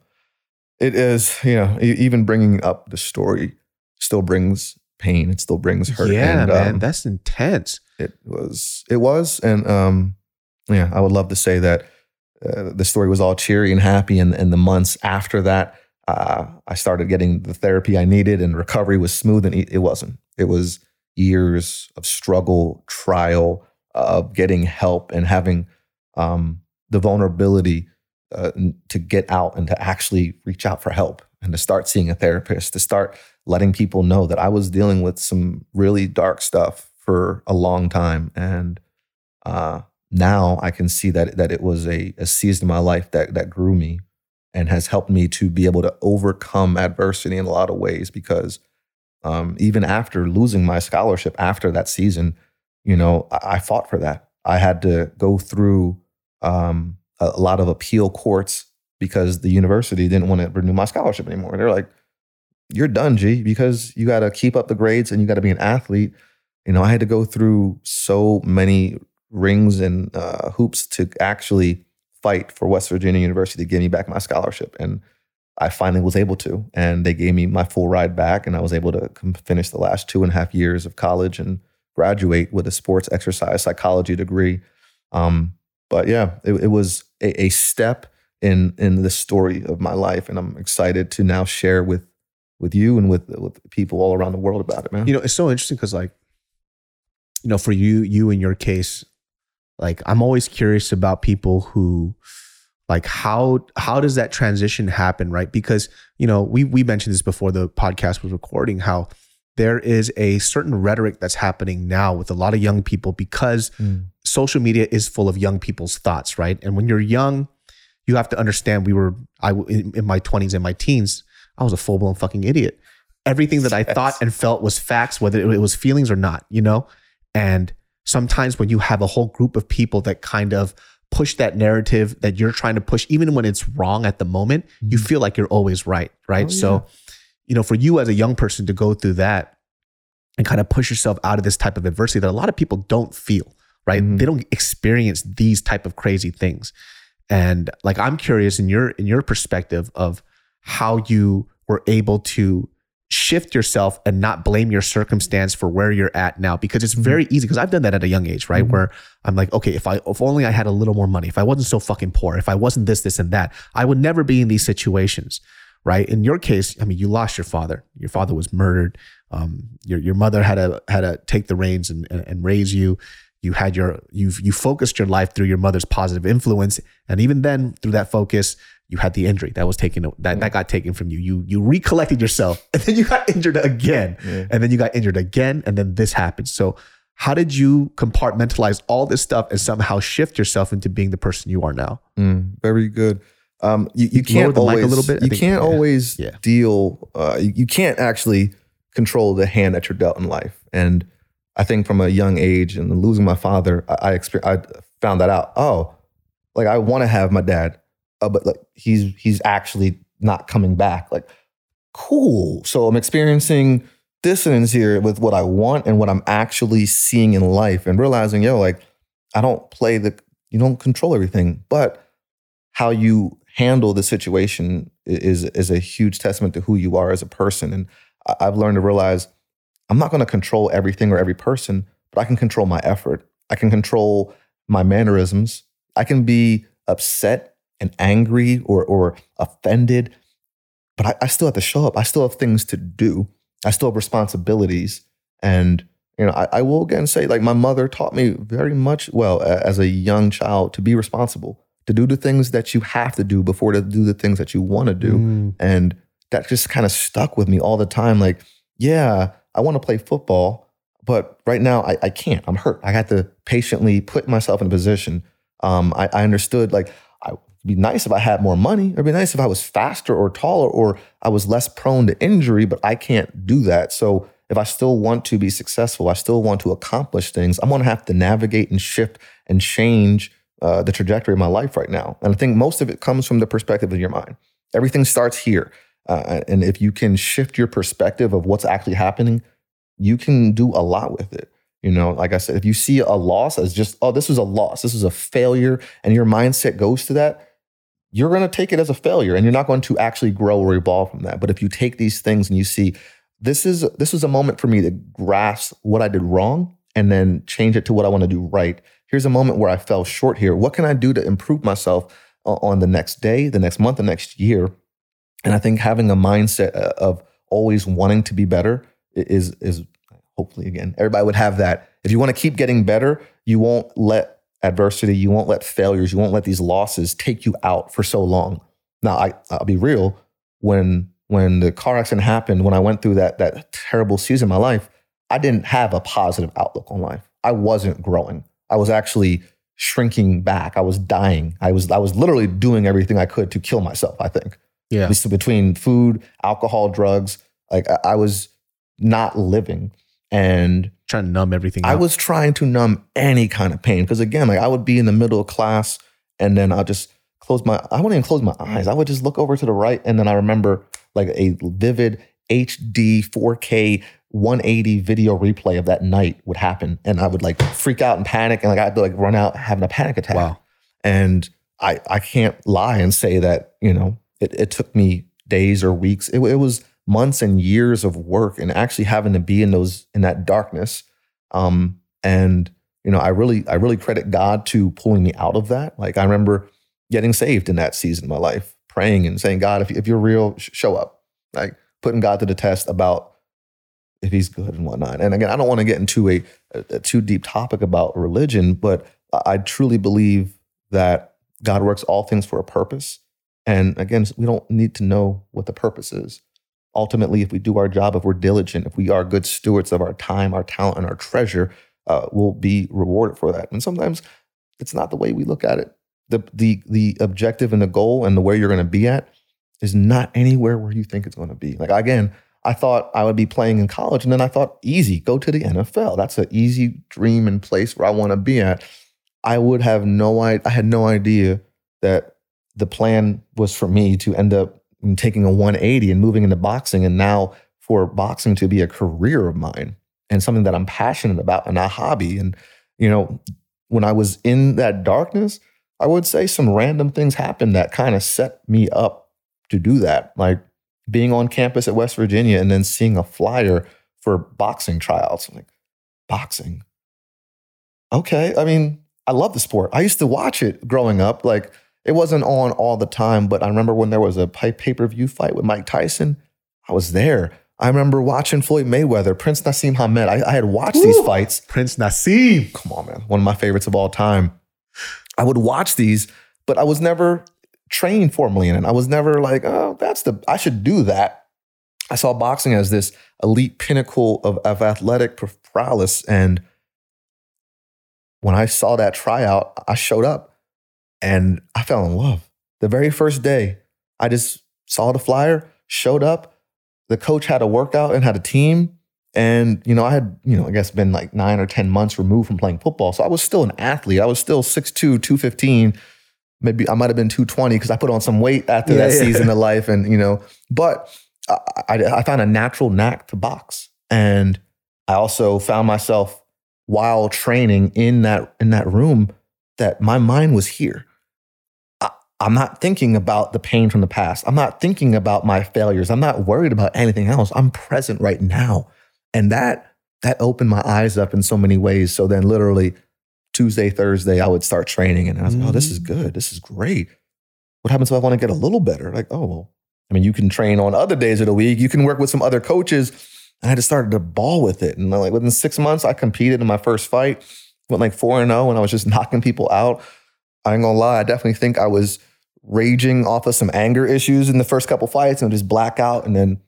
it is you know even bringing up the story still brings pain. It still brings hurt. Yeah, and, man, um, that's intense. it was. It was, and um, yeah, I would love to say that uh, the story was all cheery and happy. And, and the months after that, uh, I started getting the therapy I needed, and recovery was smooth. And it wasn't. It was years of struggle, trial, of getting help, and having um, the vulnerability uh, to get out and to actually reach out for help and to start seeing a therapist, to start letting people know that I was dealing with some really dark stuff for a long time. And uh, now I can see that that it was a, a season of my life that that grew me and has helped me to be able to overcome adversity in a lot of ways because um, even after losing my scholarship after that season, you know, I, I fought for that. I had to go through um, a, a lot of appeal courts because the university didn't want to renew my scholarship anymore. They're like, you're done, G, because you got to keep up the grades and you got to be an athlete. You know, I had to go through so many rings and uh, hoops to actually fight for West Virginia University to give me back my scholarship. And I finally was able to. And they gave me my full ride back. And I was able to finish the last two and a half years of college and graduate with a sports exercise psychology degree. Um, but yeah, it, it was a, a step in in the story of my life. And I'm excited to now share with with you and with with people all around the world about it, man. You know, it's so interesting because like, you know, for you, you in your case, like I'm always curious about people who like how how does that transition happen, right? Because, you know, we we mentioned this before the podcast was recording, how there is a certain rhetoric that's happening now with a lot of young people because Mm. social media is full of young people's thoughts, right? And when you're young, you have to understand we were I in, in my 20s and my teens, I was a full blown fucking idiot. Everything that I Yes. thought and felt was facts, whether it was feelings or not, you know? And sometimes when you have a whole group of people that kind of push that narrative that you're trying to push, even when it's wrong at the moment, you Mhm. feel like you're always right, right? Oh, So, you know, for you as a young person to go through that and kind of push yourself out of this type of adversity that a lot of people don't feel, right? Mhm. They don't experience these type of crazy things. And like I'm curious in your in your perspective of how you were able to shift yourself and not blame your circumstance for where you're at now because it's very easy because I've done that at a young age, right? Mhm. Where I'm like, okay, if I if only I had a little more money, if I wasn't so fucking poor, if I wasn't this, this, and that, I would never be in these situations, right? In your case, I mean, you lost your father. Your father was murdered. Um, your your mother had to had to take the reins and, and, and raise you. You had your you've you focused your life through your mother's positive influence, and even then, through that focus, you had the injury that was taken that that got taken from you. You you recollected yourself, and then you got injured again Yeah. and then you got injured again, and then this happened. So, how did you compartmentalize all this stuff and somehow shift yourself into being the person you are now? Mm, very good. Um, you, you Lower can't mic a always, little bit? I You think- can't yeah. always Yeah. deal. Uh, you, you can't actually control the hand that you're dealt in life. And I think from a young age and losing my father, I, I, exper- I found that out. Oh, like I want to have my dad, uh, but like he's he's actually not coming back. Like, cool. So I'm experiencing dissonance here with what I want and what I'm actually seeing in life, and realizing, yo, like I don't play the You don't control everything, but how you handle the situation is is a huge testament to who you are as a person. And I've learned to realize I'm not going to control everything or every person, but I can control my effort. I can control my mannerisms. I can be upset and angry or or offended, but I, I still have to show up. I still have things to do. I still have responsibilities. And you know, I, I, will again say, like my mother taught me very much well as a young child to be responsible, to do the things that you have to do before to do the things that you want to do. Mm. And that just kind of stuck with me all the time. Like, yeah, I want to play football, but right now I, I can't. I'm hurt. I had to patiently put myself in a position. Um, I, I understood like I, it'd be nice if I had more money. It'd be nice if I was faster or taller or I was less prone to injury, but I can't do that. So if I still want to be successful, I still want to accomplish things, I'm going to have to navigate and shift and change uh, the trajectory of my life right now. And I think most of it comes from the perspective of your mind. Everything starts here. Uh, and if you can shift your perspective of what's actually happening, you can do a lot with it. You know, like I said, if you see a loss as just, oh, this was a loss, this is a failure, and your mindset goes to that, you're going to take it as a failure and you're not going to actually grow or evolve from that. But if you take these things and you see, this is this was a moment for me to grasp what I did wrong and then change it to what I want to do right. Here's a moment where I fell short here. What can I do to improve myself on the next day, the next month, the next year? And I think having a mindset uh, of always wanting to be better is is hopefully again everybody would have that. If you want to keep getting better, you won't let adversity, you won't let failures, you won't let these losses take you out for so long. Now, I, I'll be real. When when the car accident happened, when I went through that that terrible season of my life, I didn't have a positive outlook on life. I wasn't growing. I was actually shrinking back. I was dying. I was I was literally doing everything I could to kill myself. I think. Yeah. Between food, alcohol, drugs, like I, I was not living and trying to numb everything. I was trying to numb any kind of pain because again, like I would be in the middle of class and then I'll just close my. I wouldn't even close my eyes. I would just look over to the right and then I remember like a vivid HD 4K 180 video replay of that night would happen. And I would like freak out and panic and like I'd like run out having a panic attack. Wow. And I I can't lie and say that, you know, it, it took me days or weeks. It, it, was months and years of work and actually having to be in those in that darkness. Um, and you know, I really I really credit God to pulling me out of that. Like I remember getting saved in that season of my life praying and saying, God, if, if you're real, sh- show up. Like putting God to the test about if he's good and whatnot. And again, I don't want to get into a, a, a too deep topic about religion, but I truly believe that God works all things for a purpose. And again, we don't need to know what the purpose is. Ultimately, if we do our job, if we're diligent, if we are good stewards of our time, our talent, and our treasure, uh, we'll be rewarded for that. And sometimes it's not the way we look at it the the the objective and the goal and the where you're going to be at is not anywhere where you think it's going to be. Like again, I thought I would be playing in college, and then I thought, easy, go to the NFL. That's an easy dream and place where I want to be at. I would have no I, I had no idea that the plan was for me to end up taking a 180 and moving into boxing, and now for boxing to be a career of mine and something that I'm passionate about and a hobby. And you know, when I was in that darkness, I would say some random things happened that kind of set me up to do that. Like being on campus at West Virginia and then seeing a flyer for boxing tryouts. I'm like, boxing? Okay. I mean, I love the sport. I used to watch it growing up. Like it wasn't on all the time, but I remember when there was a pay per view fight with Mike Tyson, I was there. I remember watching Floyd Mayweather, Prince Naseem Hamed. I, I had watched Ooh, these fights. Prince Naseem. Come on, man. One of my favorites of all time. I would watch these, but I was never trained formally in it. I was never like, oh, that's the, I should do that. I saw boxing as this elite pinnacle of, of athletic prowess. And when I saw that tryout, I showed up and I fell in love. The very first day, I just saw the flyer, showed up. The coach had a workout and had a team. And, you know, I had, you know, I guess been like nine or 10 months removed from playing football. So I was still an athlete. I was still 6'2, 215. Maybe I might have been 220 because I put on some weight after yeah, that yeah. season of life. And, you know, but I, I, I found a natural knack to box. And I also found myself while training in that in that room that my mind was here. I'm not thinking about the pain from the past. I'm not thinking about my failures. I'm not worried about anything else. I'm present right now. And that that opened my eyes up in so many ways. So then literally Tuesday, Thursday, I would start training and I was like, oh, this is mm. good. This is great. What happens if I want to get a little better? Like, oh, well, I mean, you can train on other days of the week. You can work with some other coaches. And I just started to ball with it. And like within six months, I competed in my first fight, went like 4 and 0, and I was just knocking people out. I ain't gonna lie, I definitely think I was raging off of some anger issues in the first couple fights and just black out and then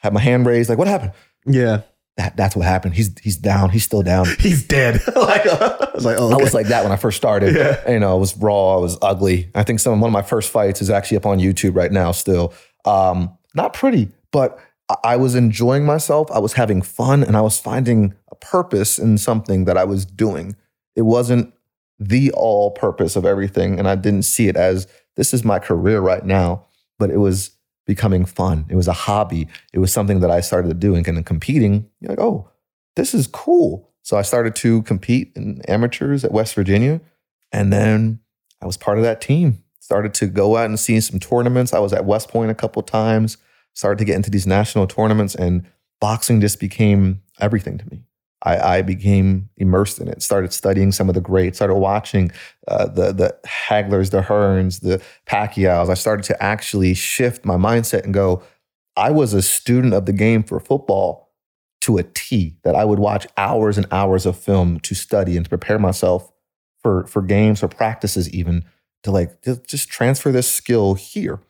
have my hand raised. Like, what happened? Yeah. That, that's what happened. He's he's down. He's still down. He's dead. like, I was like, oh, I was like that when I first started. Yeah. You know, I was raw. I was ugly. I think some one of my first fights is actually up on YouTube right now. Still, um, not pretty, but I was enjoying myself. I was having fun, and I was finding a purpose in something that I was doing. It wasn't the all purpose of everything, and I didn't see it as this is my career right now. But it was becoming fun. It was a hobby. It was something that I started to do, and then competing. You're like, oh, this is cool. So I started to compete in amateurs at West Virginia. And then I was part of that team. Started to go out and see some tournaments. I was at West Point a couple times, started to get into these national tournaments, and boxing just became everything to me. I, I became immersed in it, started studying some of the greats, started watching uh, the, the Haglers, the Hearns, the Pacquiaos. I started to actually shift my mindset and go, I was a student of the game for football to a T that I would watch hours and hours of film to study and to prepare myself for for games or practices even to like just, transfer this skill here.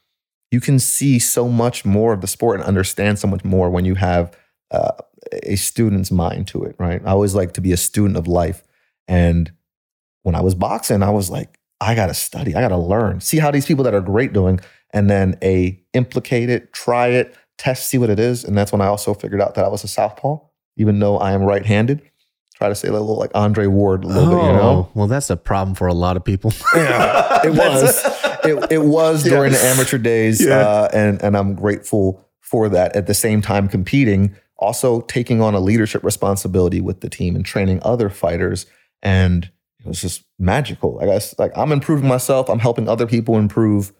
You can see so much more of the sport and understand so much more when you have uh, a student's mind to it, right? I always like to be a student of life. And when I was boxing, I was like, I gotta study, I gotta learn, see how these people that are great doing, and then a implicate it, try it, test, see what it is. And that's when I also figured out that I was a southpaw, even though I am right-handed. Try to say a little like Andre Ward a little bit, you know? Oh, well, that's a problem for a lot of people. Yeah, it was. it, it was during the amateur days, Yeah. uh, and and I'm grateful for that. At the same time, competing, also taking on a leadership responsibility with the team and training other fighters, and it was just magical. I guess like I'm improving myself. I'm helping other people improve.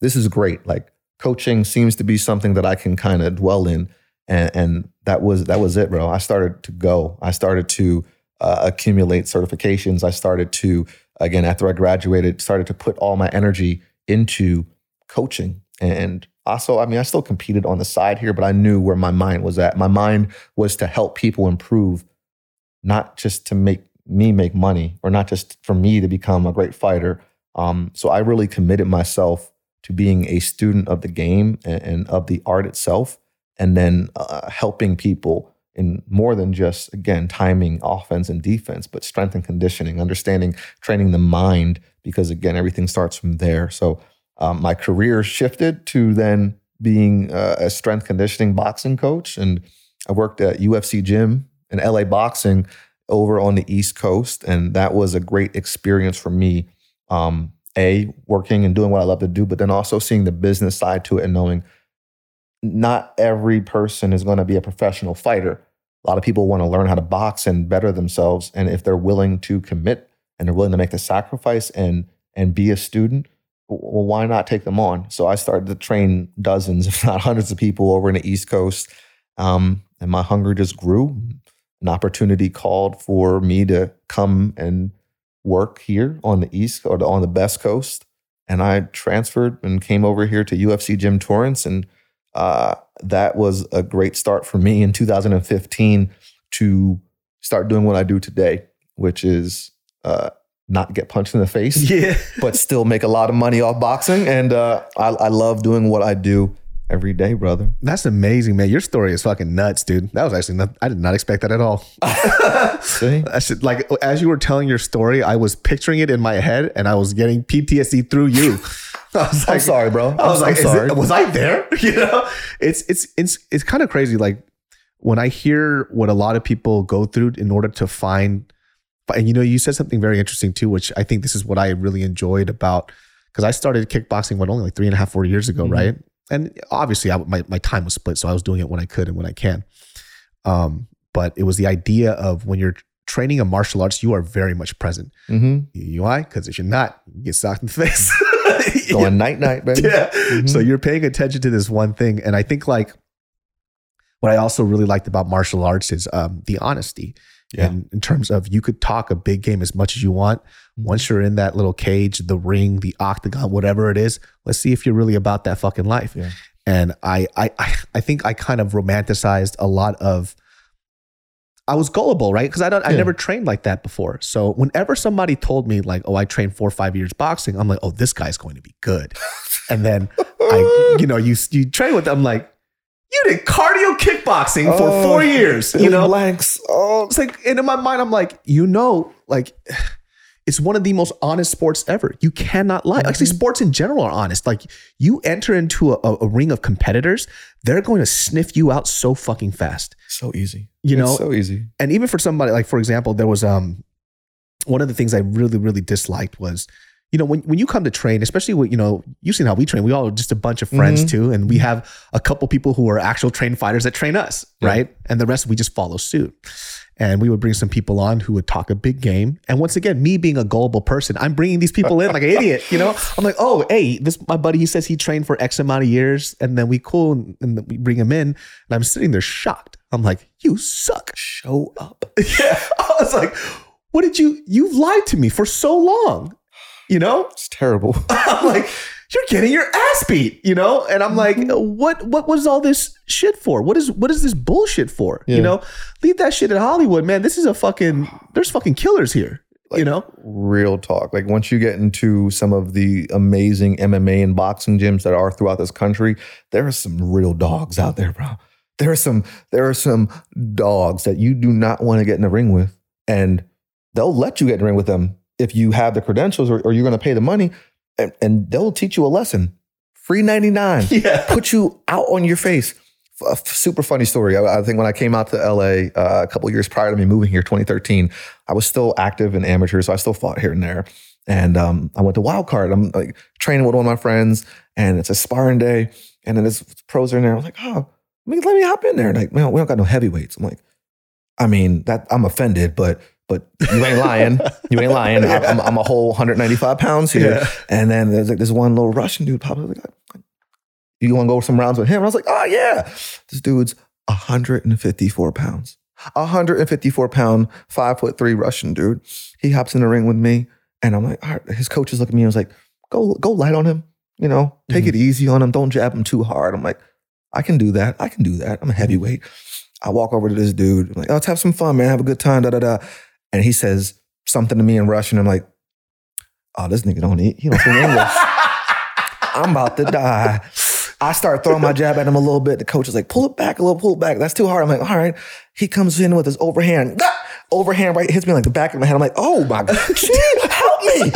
This is great. Like coaching seems to be something that I can kind of dwell in, and and that was that was it, bro. I started to go. I started to uh, accumulate certifications. I started to again after I graduated, started to put all my energy into coaching. And also, I mean, I still competed on the side here, but I knew where my mind was at. My mind was to help people improve, not just to make me make money or not just for me to become a great fighter. Um, so I really committed myself to being a student of the game and, and of the art itself, and then uh, helping people in more than just again timing, offense and defense, but strength and conditioning, understanding, training the mind, because again everything starts from there. So um, my career shifted to then being uh, a strength conditioning boxing coach, and I worked at UFC Gym in LA Boxing over on the East Coast, and that was a great experience for me. Um, a working and doing what I love to do, but then also seeing the business side to it and knowing not every person is going to be a professional fighter. A lot of people want to learn how to box and better themselves, and if they're willing to commit and they're willing to make the sacrifice and and be a student, well, why not take them on? So I started to train dozens, if not hundreds, of people over in the East Coast, um, and my hunger just grew. An opportunity called for me to come and work here on the East or on the Best Coast, and I transferred and came over here to UFC Gym Torrance, and uh, that was a great start for me in 2015 to start doing what I do today, which is uh, not get punched in the face yeah. but still make a lot of money off boxing. And uh, I, I love doing what I do every day, brother. That's amazing, man. Your story is fucking nuts, dude. That was actually not, I did not expect that at all. See? That's just, like as you were telling your story, I was picturing it in my head and I was getting PTSD through you. I was I'm sorry, bro. I was I'm, like, sorry. it- was I there? You know, it's it's it's it's kind of crazy. Like when I hear what a lot of people go through in order to find, and you know, you said something very interesting too, which I think this is what I really enjoyed about because I started kickboxing what only like three and a half, four years ago, Mhm. right? And obviously, I, my my time was split, so I was doing it when I could and when I can. Um, but it was the idea of when you're training a martial arts, you are very much present. Mm-hmm. You why? Because if you're not, you get socked in the face. Going night night, baby. yeah. Mhm. So you're paying attention to this one thing, and I think like what I also really liked about martial arts is um, the honesty. Yeah. And in terms of you could talk a big game as much as you want. Mm-hmm. Once you're in that little cage, the ring, the octagon, whatever it is, let's see if you're really about that fucking life. Yeah. And I, I, I, I think I kind of romanticized a lot of. I was gullible, right? Because I don't, I never trained like that before. So whenever somebody told me like, "Oh, I trained four or five years boxing," I'm like, "Oh, this guy's going to be good." And then I, you know, you you train with them like, you did cardio kickboxing for four years, you know. blanks. Oh, It's like, and in my mind, I'm like, you know, like it's one of the most honest sports ever. You cannot lie. Actually, sports in general are honest. Like you enter into a, a- a ring of competitors, they're going to sniff you out so fucking fast. so easy. You It's know, so easy. and even for somebody like, for example, there was um one of the things I really, really disliked was, you know, when, when you come to train, especially with, you know, you've seen how we train, we all are just a bunch of friends Mhm. too. And we have a couple people who are actual trained fighters that train us, Yeah. right? And the rest we just follow suit. And we would bring some people on who would talk a big game. And once again, me being a gullible person, I'm bringing these people in like an idiot, you know? I'm like, oh, hey, this my buddy, he says he trained for X amount of years. And then we cool and, and then we bring him in. And I'm sitting there shocked. I'm like, you suck. Show up. Yeah. I was like, what did you, you've lied to me for so long, you know? It's terrible. I'm like, you're getting your ass beat, you know? And I'm like, Mm-hmm. what, what was all this shit for? What is, what is this bullshit for? You know, leave that shit in Hollywood, man. This is a fucking, there's fucking killers here, you know? Real talk. Like once you get into some of the amazing MMA and boxing gyms that are throughout this country, there are some real dogs out there, bro. There are some there are some dogs that you do not want to get in the ring with, and they'll let you get in the ring with them if you have the credentials or, or you're going to pay the money, and, and they'll teach you a lesson. Free ninety nine. Yeah. put you out on your face. A super funny story. I, I think when I came out to LA uh, a couple years prior to me moving here, 2013, I was still active in amateur, so I still fought here and there. And um, I went to Wild Card. I'm like training with one of my friends, and it's a sparring day. And then this pros are in there. I'm like, oh, let me, let me hop in there. Like, man, we don't got no heavyweights. I'm like, I mean, that I'm offended, but but you ain't lying. You ain't lying. I, I'm, I'm a whole 195 pounds here. Yeah. And then there's like this one little Russian dude popped up. Like, you want to go some rounds with him? And I was like, oh yeah. This dude's 154 pounds. 154 pound, five foot three Russian dude. He hops in the ring with me, and I'm like, all right. His coaches look at me and I was like, go go light on him. You know, take it mm-hmm. easy on him. Don't jab him too hard. I'm like, I can do that. I can do that. I'm a heavyweight. I walk over to this dude. I'm like, oh, let's have some fun, man. Have a good time. Da da da. And he says something to me in Russian. I'm like, oh, this nigga don't eat. He don't speak English. I'm about to die. I start throwing my jab at him a little bit. The coach is like, pull it back a little, pull it back. That's too hard. I'm like, all right. He comes in with his overhand. Overhand right hits me like the back of my head. I'm like, oh my God. Help me.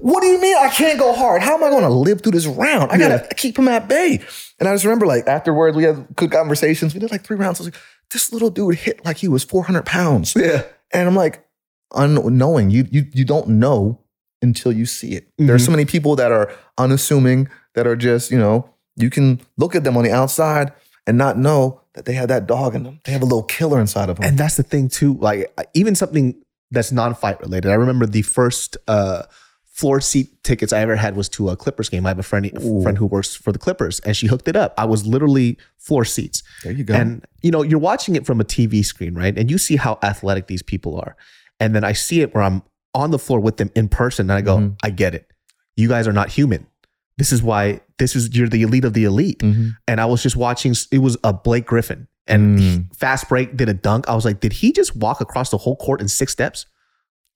What do you mean I can't go hard? How am I going to live through this round? I got to keep him at bay. And I just remember like afterwards, we had good conversations. We did like three rounds. I was like, this little dude hit like he was 400 pounds. Yeah. And I'm like, unknowing, you, you, you don't know until you see it. There's so many people that are unassuming, that are just, you know, you can look at them on the outside and not know that they have that dog in them. They have a little killer inside of them. And that's the thing too. Like even something that's non-fight related. I remember the first uh, floor seat tickets I ever had was to a Clippers game. I have a friend friend who works for the Clippers, and she hooked it up. I was literally floor seats. there you go. And you know, you're watching it from a TV screen, right? And you see how athletic these people are. And then I see it where I'm on the floor with them in person, and I go, Mhm. I get it. You guys are not human. This is why this is you're the elite of the elite. Mhm. And I was just watching. It was a Blake Griffin, and Mm. fast break did a dunk. I was like, did he just walk across the whole court in six steps?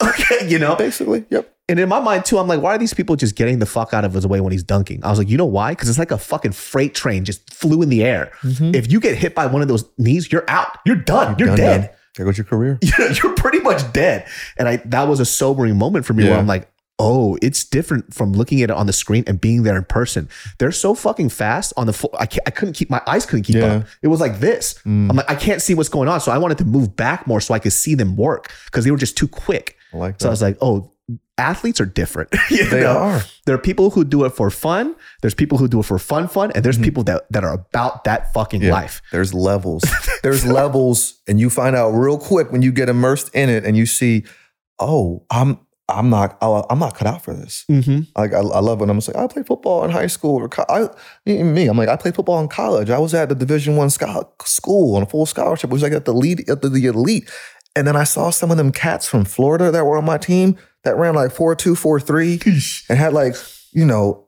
Okay, you know. Basically, yep. And in my mind too, I'm like, why are these people just getting the fuck out of his way when he's dunking? I was like, you know why? Because it's like a fucking freight train just flew in the air. If you get hit by one of those knees, you're out. You're done. You're, Done, dead. done. There goes your career. you're pretty much dead. And I that was a sobering moment for me where I'm like, oh, it's different from looking at it on the screen and being there in person. They're so fucking fast on the floor. I, can't, I couldn't keep my eyes couldn't keep Yeah. up. It was like this. Mm. I'm like, I can't see what's going on. So I wanted to move back more so I could see them work because they were just too quick. I like that. So I was like, oh, athletes are different. They know? are. There are people who do it for fun. There's people who do it for fun, fun, and there's Mm-hmm. people that, that are about that fucking Yeah. life. There's levels. There's levels, and you find out real quick when you get immersed in it, and you see, oh, I'm I'm not I'm not cut out for this. Mm-hmm. Like I, I love when I'm just like I played football in high school or co- I, me. I'm like I played football in college. I was at the Division One school on a full scholarship. It was like at the lead at the, the elite. And then I saw some of them cats from Florida that were on my team that ran like four two four three and had like you know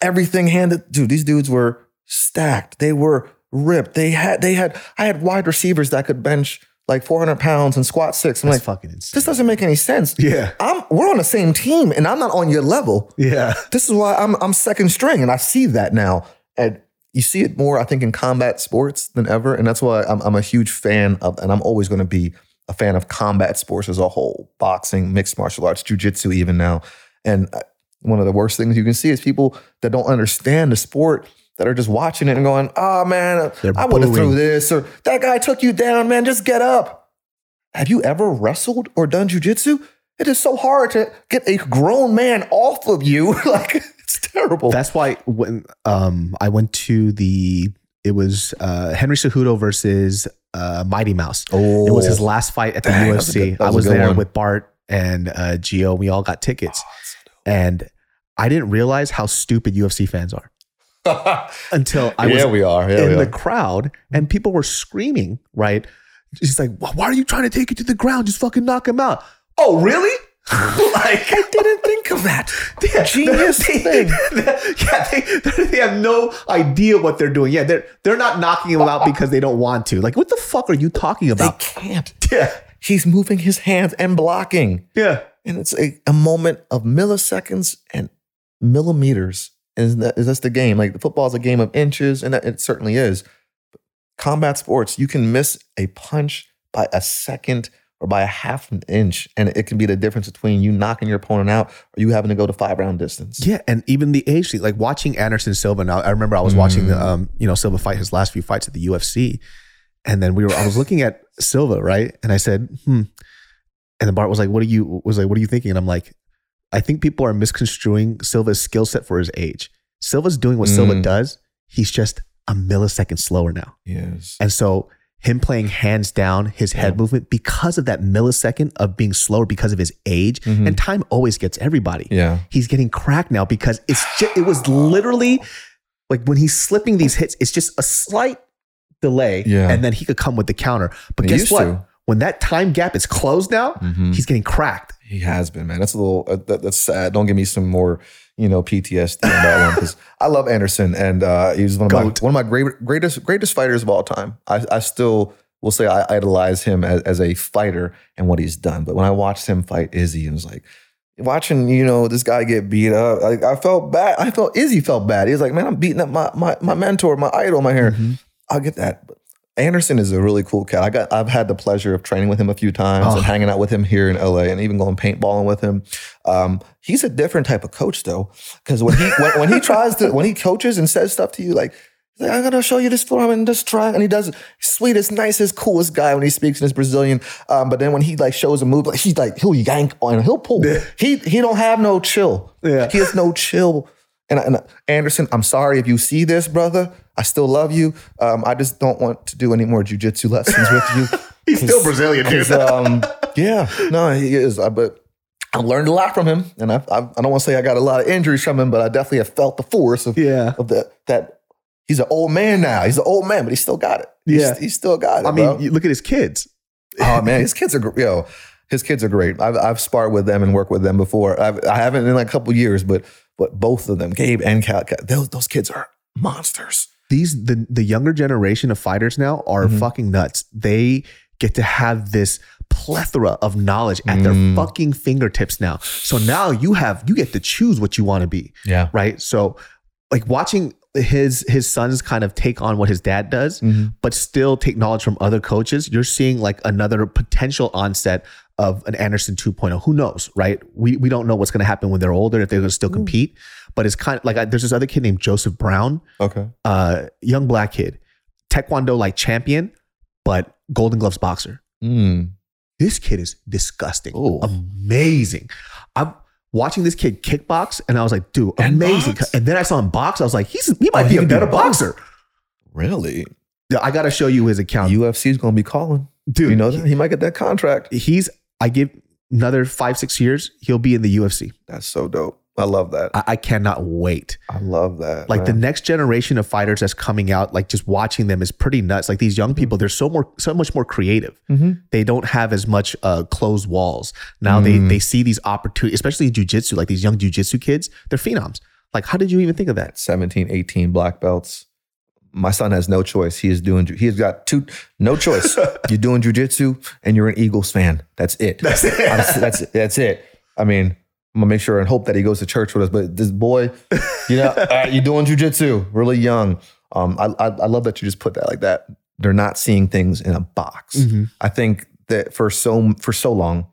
everything handed. Dude, these dudes were stacked. They were ripped. They had they had I had wide receivers that could bench like 400 pounds and squat six. I'm That's like, fucking insane. this doesn't make any sense. Yeah. I'm we're on the same team and I'm not on your level. Yeah. This is why I'm I'm second string and I see that now. And you see it more, I think, in combat sports than ever. And that's why I'm, I'm a huge fan of, and I'm always going to be a fan of combat sports as a whole boxing, mixed martial arts, jujitsu, even now. And uh, one of the worst things you can see is people that don't understand the sport that are just watching it and going, oh man, They're I would have threw this, or that guy took you down, man, just get up. Have you ever wrestled or done jujitsu? It is so hard to get a grown man off of you. like, it's terrible. That's why when um I went to the it was uh Henry Cejudo versus uh Mighty Mouse. oh, It was his last fight at the Dang, UFC. good- I was a was good there one. with Bart and uh Gio. We all got tickets. And I didn't realize how stupid UFC fans are until I was yeah, we are. Yeah, in we the crowd and people were screaming, right? She's like, "Why why are you trying to take it to the ground? Just fucking knock him out." Oh, really? like, I didn't think of that. Yeah, Genius they, thing. yeah, they, they have no idea what they're doing. Yeah, they're they're not knocking him out because they don't want to. Like, what the fuck are you talking about? They can't. Yeah, He's moving his hands and blocking. yeah. And it's a, a moment of milliseconds and millimeters. And that, that's the game. Like the football is a game of inches, and that, it certainly is. Combat sports, you can miss a punch by a second or by a half an inch, and it can be the difference between you knocking your opponent out or you having to go to five round distance. Yeah, and even the age like watching Anderson Silva. Now, I remember I was watching Mm. the, um, you know, Silva fight his last few fights at the UFC, and then we were, I was looking at Silva, right, and I said, hmm, and then Bart was like, "What are you?" Was like, "What are you thinking?" And I'm like, I think people are misconstruing Silva's skill set for his age. Silva's doing what Silva Mm. does. He's just a millisecond slower now, Yes. and so him playing hands down his head Yeah. movement because of that millisecond of being slower because of his age, Mhm. and time always gets everybody Yeah. he's getting cracked now because it's just, it was literally like when he's slipping these hits, it's just a slight delay, Yeah. and then he could come with the counter. But He guess what? to. When that time gap is closed now, Mhm. he's getting cracked. He has been, man. That's a little. Uh, that, that's sad. Don't give me some more, you know, PTSD on that one because I love Anderson and uh, he was one of Goat. my one of my great, greatest greatest fighters of all time. I, I still will say I idolize him as, as a fighter and what he's done. But when I watched him fight Izzy, and was like watching, you know, this guy get beat up. Like I felt bad. I felt Izzy felt bad. He was like, man, I'm beating up my my my mentor, my idol, my hair. Mm-hmm. I'll get that. But Anderson is a really cool cat. I got I've had the pleasure of training with him a few times Oh. and hanging out with him here in LA and even going paintballing with him. Um, he's a different type of coach though, because when he when, when he tries to when he coaches and says stuff to you like. like, I'm gonna show you this form and just try, and he does sweetest, nicest, coolest guy when he speaks in his Brazilian. Um, but then when he like shows a move, like he's like he'll yank on, he'll pull. He he don't have no chill. Yeah. he has no chill. And, and Anderson, I'm sorry if you see this, brother. I still love you. Um, I just don't want to do any more jujitsu lessons with you. He's still Brazilian, dude. um, yeah, no, he is. Uh, but I learned a lot from him, and I, I, I don't want to say I got a lot of injuries from him, but I definitely have felt the force of Yeah. of that. That he's an old man now. He's an old man, but he still got it. He's, Yeah. he's still got it. I mean, you look at his kids. Oh man, his kids are yo. His kids are great. I've I've sparred with them and worked with them before. I've, I haven't in like a couple years, but but both of them, Gabe and Cal, Cal- those those kids are monsters. These the the younger generation of fighters now are Mhm. fucking nuts. They get to have this plethora of knowledge at their Mm. fucking fingertips now. So now you have you get to choose what you want to be. Yeah. right? So like watching his his sons kind of take on what his dad does, Mhm. but still take knowledge from other coaches, you're seeing like another potential onset of an Anderson 2.0. Who knows, right? We we don't know what's going to happen when they're older if they're going to still compete. But it's kind of like I, there's this other kid named Joseph Brown, Okay. uh, young black kid, Taekwondo like champion, but Golden Gloves boxer. Mm. This kid is disgusting, Ooh. amazing. I'm watching this kid kickbox, and I was like, dude, And amazing. box? And then I saw him box. I was like, he's he might Oh, be he a do better both. boxer. Really? Yeah, I got to show you his account, UFC's gonna be calling. dude. you know that he might get that contract. he's. I give another five six years, he'll be in the UFC. That's so dope. I love that. I, I cannot wait. I love that. Like the next generation of fighters that's coming out, like just watching them is pretty nuts. Like these young people, they're so more, so much more creative. Mhm. They don't have as much uh, closed walls. Now they Mm. they see these opportunities, especially in jujitsu. Like these young jujitsu kids, they're phenoms. Like, how did you even think of that? 17, 18 black belts. My son has no choice. He is doing. He's got two. No choice. you're doing jujitsu, and you're an Eagles fan. That's it. That's it. that's, that's it. I mean, I'm gonna make sure and hope that he goes to church with us. But this boy, you know, right, you're doing jujitsu, really young. Um, I, I I love that you just put that like that. They're not seeing things in a box. Mm-hmm. I think that for so for so long,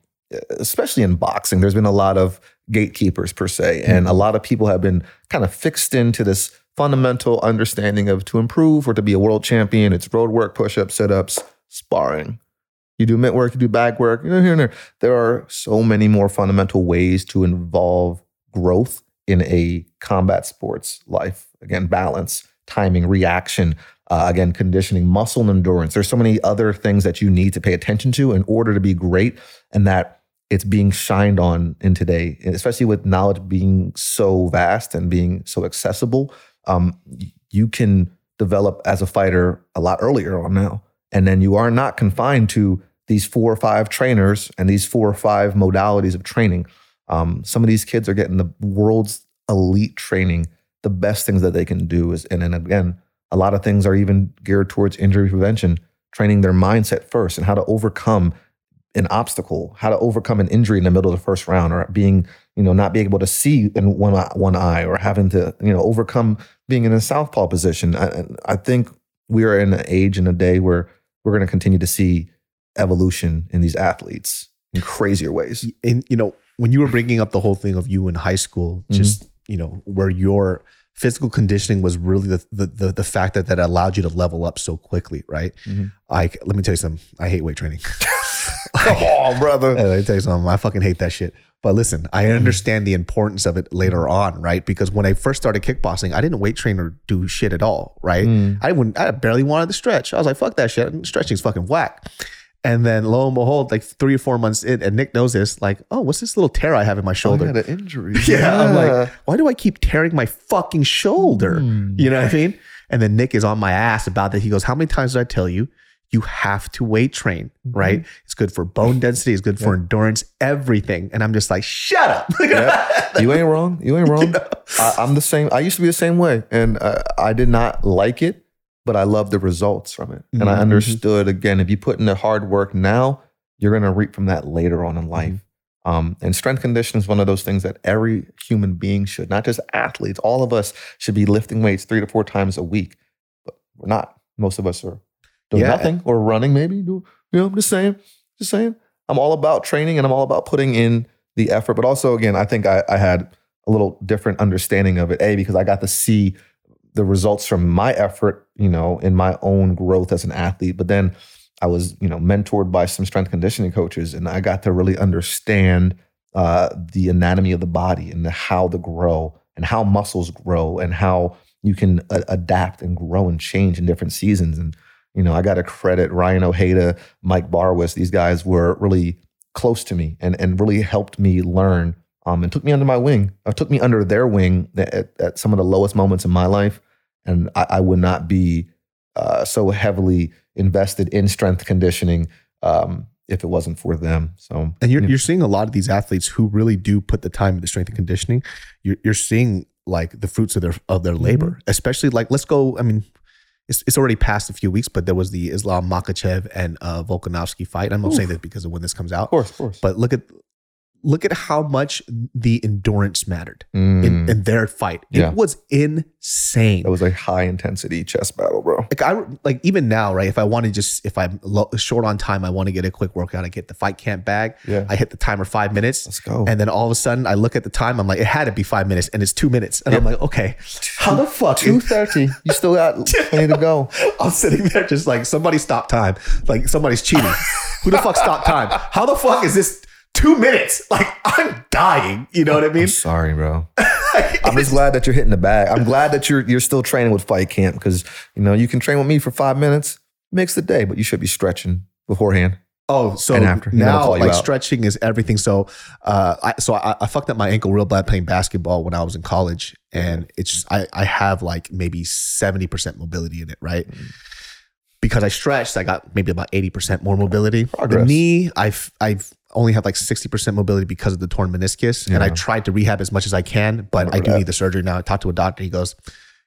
especially in boxing, there's been a lot of gatekeepers per se, and a lot of people have been kind of fixed into this fundamental understanding of to improve or to be a world champion, it's road work, push ups, sit ups, sparring. You do mitt work, you do bag work, you know, here and there. There are so many more fundamental ways to involve growth in a combat sports life. Again, balance, timing, reaction, uh, again, conditioning, muscle and endurance. There's so many other things that you need to pay attention to in order to be great, and that it's being shined on in today, especially with knowledge being so vast and being so accessible. Um, you can develop as a fighter a lot earlier on now, and then you are not confined to these four or five trainers and these four or five modalities of training. Um, some of these kids are getting the world's elite training. The best things that they can do is, and then again, a lot of things are even geared towards injury prevention, training their mindset first and how to overcome an obstacle, how to overcome an injury in the middle of the first round, or being, you know, not being able to see in one eye- one eye, or having to, you know, overcome being in a southpaw position. I, I think we are in an age and a day where we're going to continue to see evolution in these athletes in crazier ways. And you know, when you were bringing up the whole thing of you in high school, Mm-hmm. just you know, where your physical conditioning was really the the the, the fact that that allowed you to level up so quickly, right? Mhm. Like, let me tell you something. I hate weight training. Come on, brother. Let me tell you something. I fucking hate that shit. But listen, I Mm-hmm. understand the importance of it later on, right? Because when I first started kickboxing, I didn't weight train or do shit at all, right? Mm. I wouldn't. I barely wanted to stretch. I was like, fuck that shit. Stretching's fucking whack. And then lo and behold, like three or four months in, and Nick knows this, like, oh, what's this little tear I have in my I shoulder? had an injury. Yeah, I'm like, why do I keep tearing my fucking shoulder? Hmm. You know what I mean? And then Nick is on my ass about that. He goes, How many times did I tell you? You have to weight train, Mm-hmm. right? It's good for bone density, it's good for endurance, everything. And I'm just like, shut up. Yep. You ain't wrong. You ain't wrong. I, I'm the same. I used to be the same way, and uh, I did not like it, but I love the results from it. And I Mhm. understood again, if you put in the hard work now, you're going to reap from that later on in life. Um, and strength conditioning is one of those things that every human being should, not just athletes. All of us should be lifting weights three to four times a week, but we're not. Most of us are doing Yeah. nothing or running. Maybe you know? I'm just saying. Just saying. I'm all about training and I'm all about putting in the effort. But also, again, I think I, I had a little different understanding of it. A because I got to see the results from my effort, you know, in my own growth as an athlete. But then I was, you know, mentored by some strength conditioning coaches, and I got to really understand uh, the anatomy of the body and the, how to grow and how muscles grow and how you can a- adapt and grow and change in different seasons. And you know, I got to credit Ryan Ojeda, Mike Barwis. These guys were really close to me and and really helped me learn. Um, and took me under my wing. Or took me under their wing at, at some of the lowest moments in my life, and I, I would not be uh, so heavily invested in strength conditioning um, if it wasn't for them. So, And you're, you know, you're seeing a lot of these athletes who really do put the time into strength and conditioning. You're, you're seeing like the fruits of their of their labor, Mm-hmm. especially like let's go. I mean, it's, it's already passed a few weeks, but there was the Islam Makhachev and uh, Volkanovski fight. I'm not saying that because of when this comes out, of course, of course. but look at look at how much the endurance mattered Mm, in, in their fight. Yeah. It was insane. that was a high intensity chess battle, bro. like I like even now, right? If I want to just if I'm low, short on time, I want to get a quick workout. I get the fight camp bag. Yeah. I hit the timer five minutes. Let's go. And then all of a sudden, I look at the time. I'm like, it had to be five minutes, and it's two minutes. And I'm like, okay, how the fuck? Two thirty. You still got plenty to go. I'm sitting there just like somebody stop time. Like somebody's cheating. Who the fuck stopped time? How the fuck is this two minutes. Like I'm dying. You know what I mean? I'm sorry, bro. I'm just glad that you're hitting the bag. I'm glad that you're you're still training with Fight Camp because you know you can train with me for five minutes, makes the day, but you should be stretching beforehand. Oh, so And after. And then I'll now like out. stretching is everything. So, uh, I so I, I fucked up my ankle real bad playing basketball when I was in college, and it's just, I I have like maybe seventy percent mobility in it, right? Mm. Because I stretched, I got maybe about eighty percent more mobility. The knee, I've I've only had like sixty percent mobility because of the torn meniscus, and I tried to rehab as much as I can, but I do that. need the surgery now. I talked to a doctor. He goes,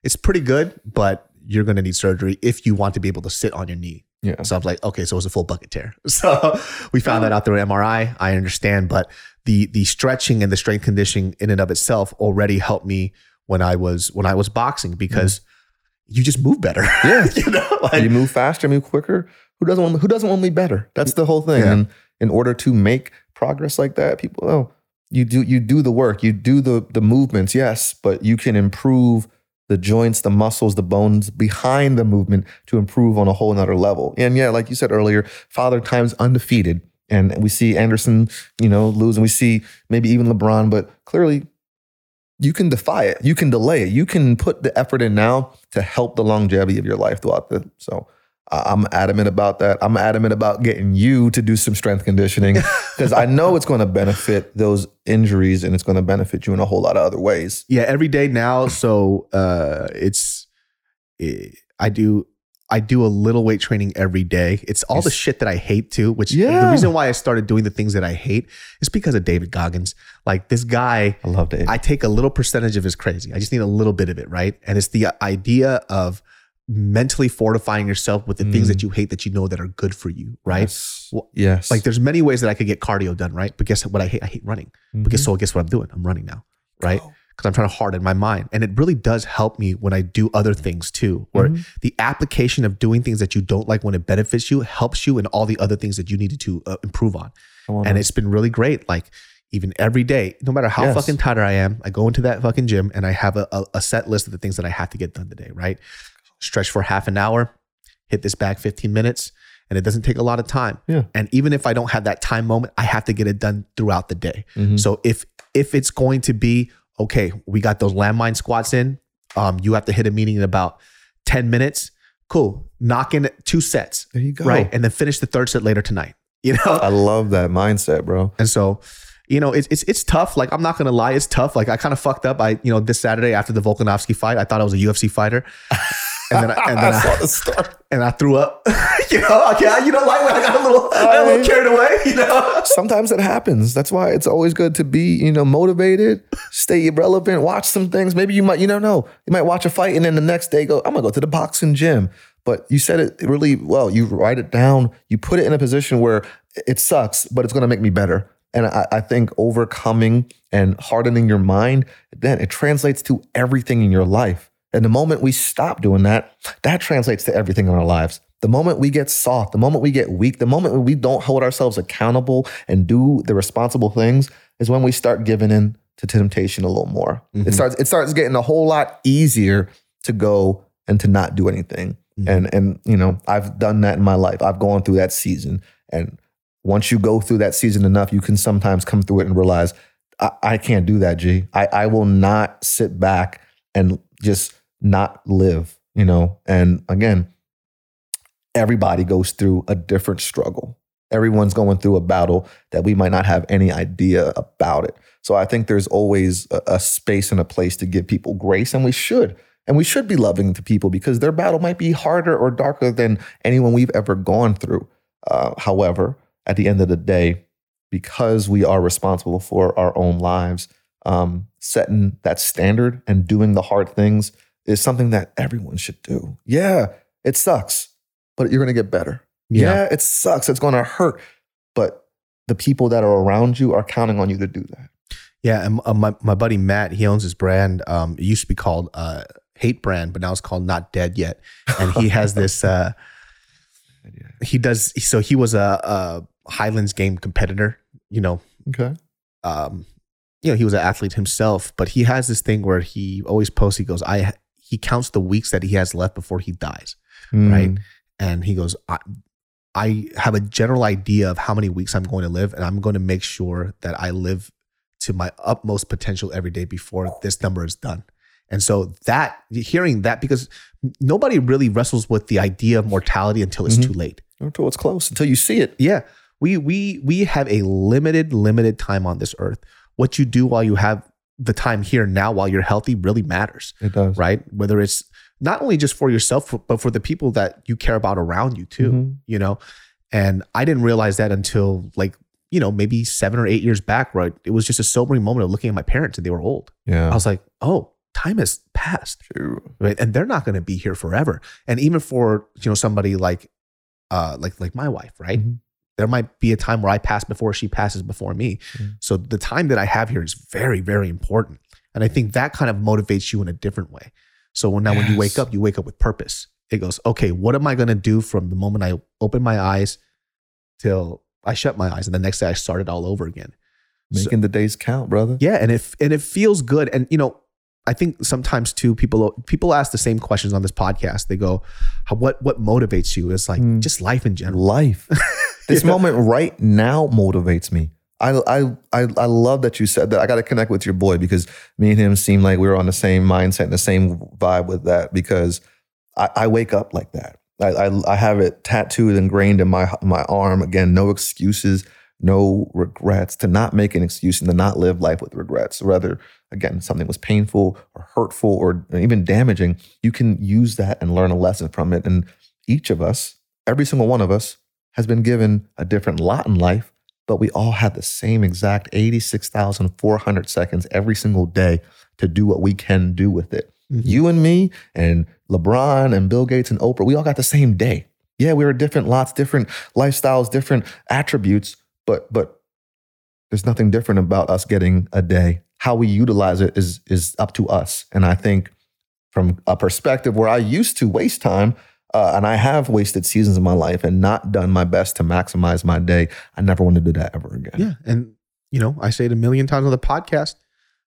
"It's pretty good, but." You're going to need surgery if you want to be able to sit on your knee. Yeah. So I was like, okay, so it was a full bucket tear. So we found that out through MRI. I understand, but the the stretching and the strength conditioning in and of itself already helped me when I was when I was boxing because you just move better. Yeah. you know, like you move faster, move quicker. Who doesn't want, who doesn't want to be better? That's the whole thing. Yeah. And in order to make progress like that, people oh, you do you do the work, you do the the movements, yes, but you can improve the joints, the muscles, the bones behind the movement to improve on a whole nother level. And yeah, like you said earlier, Father Time's undefeated. And we see Anderson, you know, lose, and we see maybe even LeBron, but clearly you can defy it. You can delay it. You can put the effort in now to help the longevity of your life throughout the. So I'm adamant about that. I'm adamant about getting you to do some strength conditioning because I know it's going to benefit those injuries and it's going to benefit you in a whole lot of other ways. yeah, every day now. So uh, it's eh, I do I do a little weight training every day. It's all the shit that I hate too. Which the reason why I started doing the things that I hate is because of David Goggins. Like this guy. I love Dave. I take a little percentage of his crazy. I just need a little bit of it, right? And it's the idea of mentally fortifying yourself with the things Mm. that you hate that you know that are good for you, right? Yes. Well, yes. Like there's many ways that I could get cardio done, right? But guess what I hate? I hate running. But guess so guess what I'm doing? I'm running now, right? Because I'm trying to harden my mind. And it really does help me when I do other things too, where the application of doing things that you don't like when it benefits you helps you in all the other things that you needed to uh, improve on. And it's been really great. Like even every day, no matter how Yes. fucking tired I am, I go into that fucking gym and I have a, a, a set list of the things that I have to get done today, right? Stretch for half an hour, hit this back 15 minutes, and it doesn't take a lot of time. Yeah. And even if I don't have that time moment, I have to get it done throughout the day. Mhm. So if if it's going to be okay, we got those landmine squats in, um, you have to hit a meeting in about 10 minutes. Cool. Knock in two sets. There you go. Right. And then finish the third set later tonight. You know? I love that mindset, bro. And so, you know, it's it's it's tough. Like I'm not gonna lie, it's tough. Like I kind of fucked up. I, you know, this Saturday after the Volkanovski fight, I thought I was a UFC fighter. And then I, and then I saw I, the story. And I threw up. you know, okay, you know, like when I got a little, oh, I got a little carried away. You know, Sometimes it happens. That's why it's always good to be, you know, motivated, stay relevant, watch some things. Maybe you might, you don't know, you might watch a fight and then the next day go, I'm gonna go to the boxing gym. But you said it really well. You write it down, you put it in a position where it sucks, but it's gonna make me better. And I, I think overcoming and hardening your mind, then it translates to everything in your life. And the moment we stop doing that, that translates to everything in our lives. The moment we get soft, the moment we get weak, the moment we don't hold ourselves accountable and do the responsible things is when we start giving in to temptation a little more. It mm-hmm. starts it starts getting a whole lot easier to go and to not do anything. Mm-hmm. And and you know, I've done that in my life. I've gone through that season. And once you go through that season enough, you can sometimes come through it and realize I, I can't do that, G. I, I will not sit back and just not live, you know. And again, everybody goes through a different struggle. Everyone's going through a battle that we might not have any idea about it. So I think there's always a, a space and a place to give people grace, and we should. And we should be loving to people because their battle might be harder or darker than anyone we've ever gone through. Uh, however, at the end of the day, because we are responsible for our own lives, um, setting that standard and doing the hard things is something that everyone should do. Yeah, it sucks, but you're going to get better. Yeah. it sucks. It's going to hurt, but the people that are around you are counting on you to do that. Yeah, and uh, my my buddy Matt, he owns his brand. Um, it used to be called uh, Hate Brand, but now it's called Not Dead Yet. And he has this. Uh, he does. So he was a, a Highlands game competitor. You know, Okay. um, you know, he was an athlete himself, but he has this thing where he always posts. He goes, I. He counts the weeks that he has left before he dies, Mm. right? And he goes, I, I have a general idea of how many weeks I'm going to live, and I'm going to make sure that I live to my utmost potential every day before this number is done. And so that hearing that because nobody really wrestles with the idea of mortality until it's Mhm. too late. Until it's close, until you see it. Yeah. We we we have a limited limited time on this earth. What you do while you have the time here now while you're healthy really matters, It does. right? Whether it's not only just for yourself but for the people that you care about around you too, Mhm. you know. And I didn't realize that until like, you know, maybe 7 or 8 years back, right? It was just a sobering moment of looking at my parents and they were old. Yeah. I was like, "Oh, time has passed." right and they're not going to be here forever and even for you know somebody like uh like like my wife right Mhm. There might be a time where i pass before she passes before me Mhm. so the time that i have here is very very important and i think that kind of motivates you in a different way so when, now when you wake up you wake up with purpose it goes okay what am i going to do from the moment i open my eyes till i shut my eyes and the next day i start it all over again So- Making the days count, brother. yeah, and if and it feels good. And you know, I think sometimes too people people ask the same questions on this podcast. They go, "What what motivates you?" It's like Mm. just life in general. life. This Yeah. moment right now motivates me. I, I I I love that you said that. I got to connect with your boy because me and him seem like we were on the same mindset and the same vibe with that. Because I, I wake up like that. I, I I have it tattooed ingrained in my my arm. Again, no excuses, no regrets. To not make an excuse and to not live life with regrets. Rather, again, something was painful or hurtful or even damaging. You can use that and learn a lesson from it. And each of us, every single one of us, has been given a different lot in life, but we all have the same exact 86,400 seconds every single day to do what we can do with it. Mhm. You and me and LeBron and Bill Gates and Oprah, we all got the same day. Yeah, we were different lots, different lifestyles, different attributes, but but there's nothing different about us getting a day. How we utilize it is is up to us. And I think from a perspective where I used to waste time, uh, and I have wasted seasons of my life and not done my best to maximize my day. I never want to do that ever again. Yeah, and you know, I say it a million times on the podcast.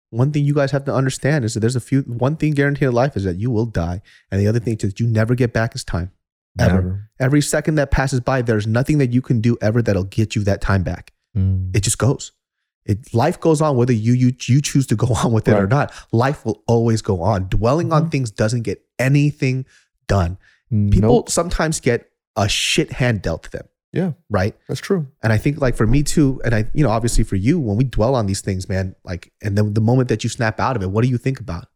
One thing you guys have to understand is that there's a few. One thing guaranteed in life is that you will die, and the other thing is that you never get back is time. Ever. Never. Every second that passes by, there's nothing that you can do ever that'll get you that time back. Mm. it just goes. It life goes on whether you you you choose to go on with it or not. Life will always go on. Dwelling on Mhm. things doesn't get anything done. People Nope. sometimes get a shit hand dealt to them. Yeah. Right. That's true. And I think like for me too, and I, you know, obviously for you, when we dwell on these things, man, like, and then the moment that you snap out of it, what do you think about?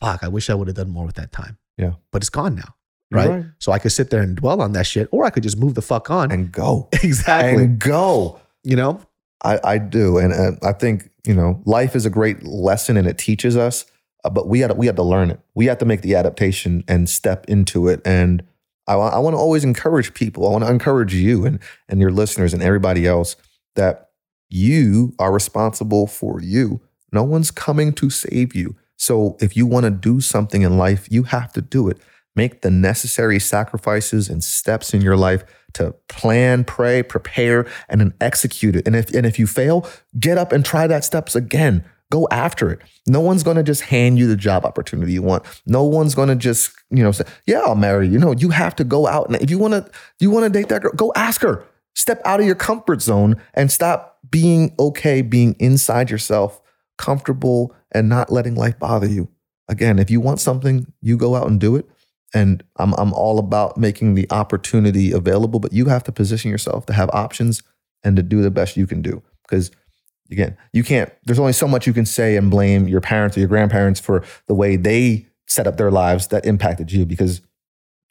Fuck, I wish I would have done more with that time. Yeah. But it's gone now. Right? right. So I could sit there and dwell on that shit, or I could just move the fuck on. And go. exactly. And go. you know? I, I do, and uh, I think you know life is a great lesson, and it teaches us. Uh, but we had we had to learn it. We had to make the adaptation and step into it. And I, I want to always encourage people. I want to encourage you and and your listeners and everybody else that you are responsible for you. No one's coming to save you. So if you want to do something in life, you have to do it. Make the necessary sacrifices and steps in your life to plan, pray, prepare, and then execute it. And if and if you fail, get up and try that steps again. Go after it. No one's going to just hand you the job opportunity you want. No one's going to just, you know, say, "Yeah, I'll marry you." No, you have to go out and if you want to you want to date that girl, go ask her. Step out of your comfort zone and stop being okay being inside yourself, comfortable and not letting life bother you. Again, if you want something, you go out and do it. And I'm I'm all about making the opportunity available, but you have to position yourself to have options and to do the best you can do. Because again, you can't, there's only so much you can say and blame your parents or your grandparents for the way they set up their lives that impacted you because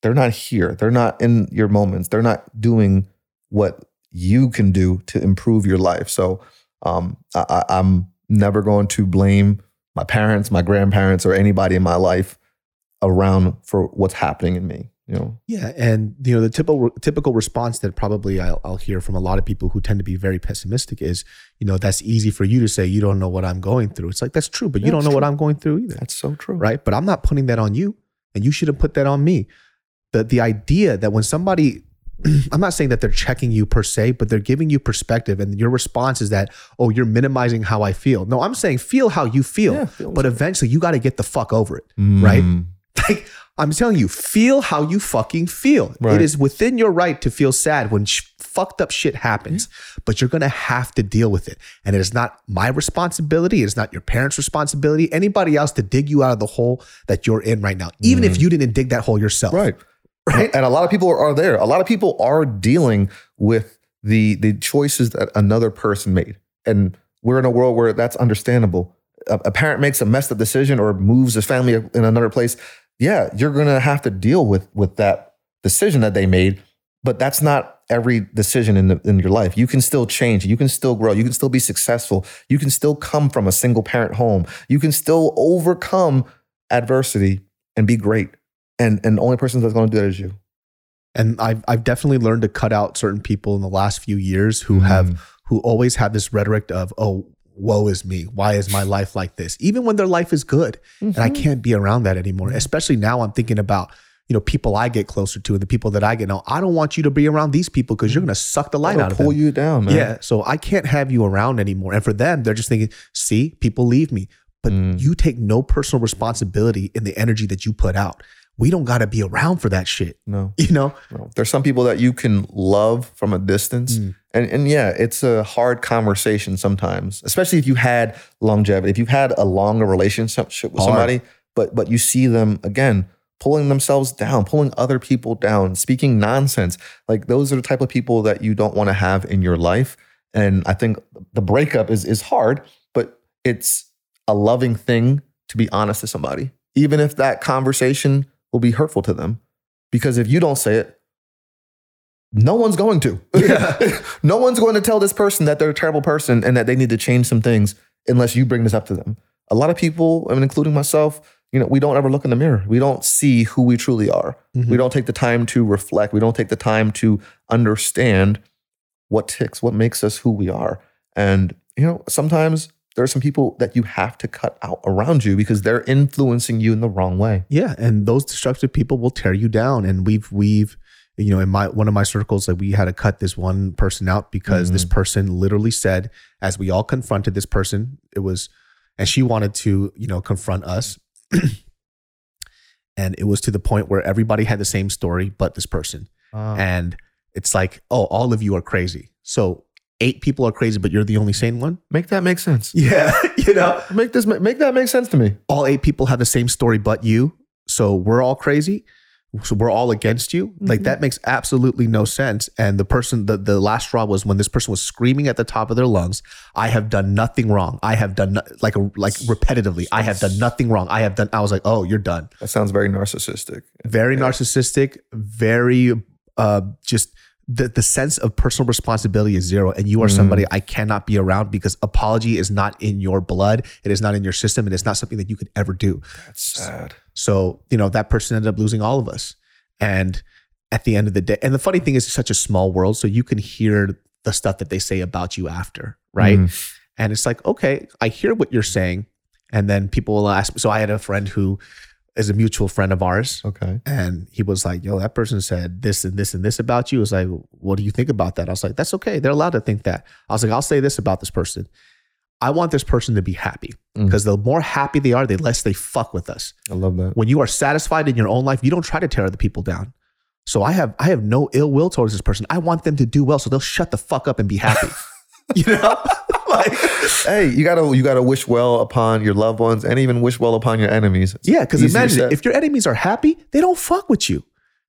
they're not here. They're not in your moments. They're not doing what you can do to improve your life. So um, I, I'm never going to blame my parents, my grandparents, or anybody in my life around for what's happening in me. You know, Yeah, and you know the typical typical response that probably I'll, I'll hear from a lot of people who tend to be very pessimistic is, you know, that's easy for you to say. You don't know what I'm going through. It's like that's true, but you don't know what. I'm going through either, that's so true. right? But I'm not putting that on you, and you shouldn't put that on me. The the idea that when somebody, I'm not saying that they're checking you per se, but they're giving you perspective, and your response is that, oh, you're minimizing how I feel. No, I'm saying feel how you feel, Yeah, but eventually you got to get the fuck over it, Mm. right? Like I'm telling you, feel how you fucking feel. Right. It is within your right to feel sad when sh- fucked up shit happens, but you're gonna have to deal with it. And it is not my responsibility. It is not your parents' responsibility. Anybody else to dig you out of the hole that you're in right now, even if you didn't dig that hole yourself. Mm. Right. Right. And a lot of people are there. A lot of people are dealing with the the choices that another person made. And we're in a world where that's understandable. A, a parent makes a messed up decision or moves his family in another place. Yeah, you're gonna have to deal with with that decision that they made. But that's not every decision in the, in your life. You can still change. You can still grow. You can still be successful. You can still come from a single parent home. You can still overcome adversity and be great. And and the only person that's going to do that is you. And I've I've definitely learned to cut out certain people in the last few years who Mm-hmm. have who always have this rhetoric of, oh, woe is me. Why is my life like this? Even when their life is good. And Mm-hmm. I can't be around that anymore. Especially now I'm thinking about, you know, people I get closer to and the people that I get know. I don't want you to be around these people because you're gonna suck the light That'll out of pull them. you down, man. Yeah. So I can't have you around anymore. And for them, they're just thinking, see, people leave me. But Mm. you take no personal responsibility in the energy that you put out. We don't gotta be around for that shit. No, You know? no. There's some people that you can love from a distance. Mm. And and yeah, it's a hard conversation sometimes, especially if you had longevity, if you've had a longer relationship with Hard. somebody, but but you see them again pulling themselves down, pulling other people down, speaking nonsense. Like those are the type of people that you don't want to have in your life. And I think the breakup is is hard, but it's a loving thing to be honest to somebody, even if that conversation will be hurtful to them. Because if you don't say it, no one's going to. no one's going to tell this person that they're a terrible person and that they need to change some things unless you bring this up to them. A lot of people, I mean, including myself, you know, we don't ever look in the mirror. We don't see who we truly are. Mhm. We don't take the time to reflect. We don't take the time to understand what ticks, what makes us who we are. And, you know, sometimes there are some people that you have to cut out around you because they're influencing you in the wrong way. Yeah, and those destructive people will tear you down. And we've we've you know in my one of my circles like we had to cut this one person out because this mm-hmm. person literally said as we all confronted this person it was and she wanted to you know confront us. And it was to the point where everybody had the same story but this person. Ah. And it's like oh all of you are crazy. So eight people are crazy but you're the only sane one Make that make sense. yeah you know Make this make that make sense to me. all eight people have the same story but you. So we're all crazy. So we're all against you. Like that makes absolutely no sense. And the person, the, the last straw was when this person was screaming at the top of their lungs, I have done nothing wrong. I have done no, like a, like repetitively, I have done nothing wrong. I have done, I was like, oh, you're done. That sounds very narcissistic. Very narcissistic, very uh just the, the sense of personal responsibility is zero and you are mm. somebody i cannot be around because apology is not in your blood it is not in your system and it's not something that you could ever do That's sad. so, you know, that person ended up losing all of us. And at the end of the day, and the funny thing is, it's such a small world. So you can hear the stuff that they say about you after, right? Mm. And it's like, okay, I hear what you're saying. And then people will ask. So I had a friend who is a mutual friend of ours. Okay. And he was like, yo, that person said this and this and this about you. I was like, what do you think about that? I was like, that's okay. They're allowed to think that. I was like, I'll say this about this person. I want this person to be happy Mm. because the more happy they are, the less they fuck with us I love that. when you are satisfied in your own life, you don't try to tear other people down. So I have I have no ill will towards this person. I want them to do well, so they'll shut the fuck up and be happy. you know, like Hey, you gotta you gotta wish well upon your loved ones and even wish well upon your enemies. It's yeah. Because imagine said. if your enemies are happy, they don't fuck with you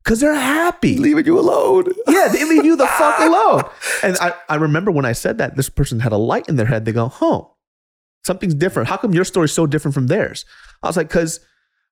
because they're happy. leaving you alone. Yeah, they leave you the fuck alone. And I, I remember when I said that, this person had a light in their head. They go, huh, something's different. How come your story's so different from theirs? I was like, because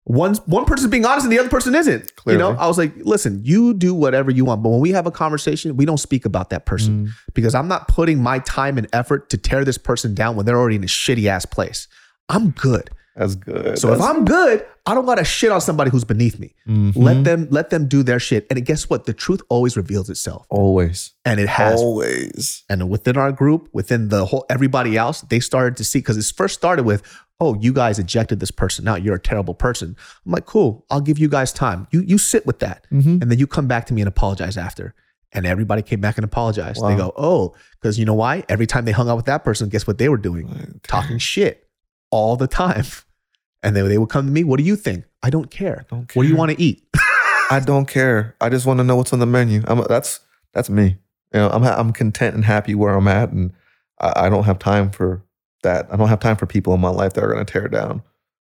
one one person's being honest and the other person isn't. Clearly. You know, I was like, listen, you do whatever you want, but when we have a conversation, we don't speak about that person because I'm not putting my time and effort to tear this person down when they're already in a shitty ass place. I'm good. That's good. So if I'm good, I don't gotta shit on somebody who's beneath me. Mhm. Let them let them do their shit. And guess what? The truth always reveals itself. always, And it has. always. And within our group, within the whole everybody else, they started to see because it first started with, oh, you guys ejected this person. Now you're a terrible person. I'm like, cool. I'll give you guys time. You you sit with that, Mhm. and then you come back to me and apologize after. And everybody came back and apologized. They go, oh, because you know why? Every time they hung out with that person, guess what they were doing? Talking shit all the time. And then they would come to me, what do you think? I don't care. Don't care. What do you want to eat? I don't care. I just want to know what's on the menu. I'm, that's that's me. You know, I'm I'm content and happy where I'm at, and I, I don't have time for that. I don't have time for people in my life that are going to tear down.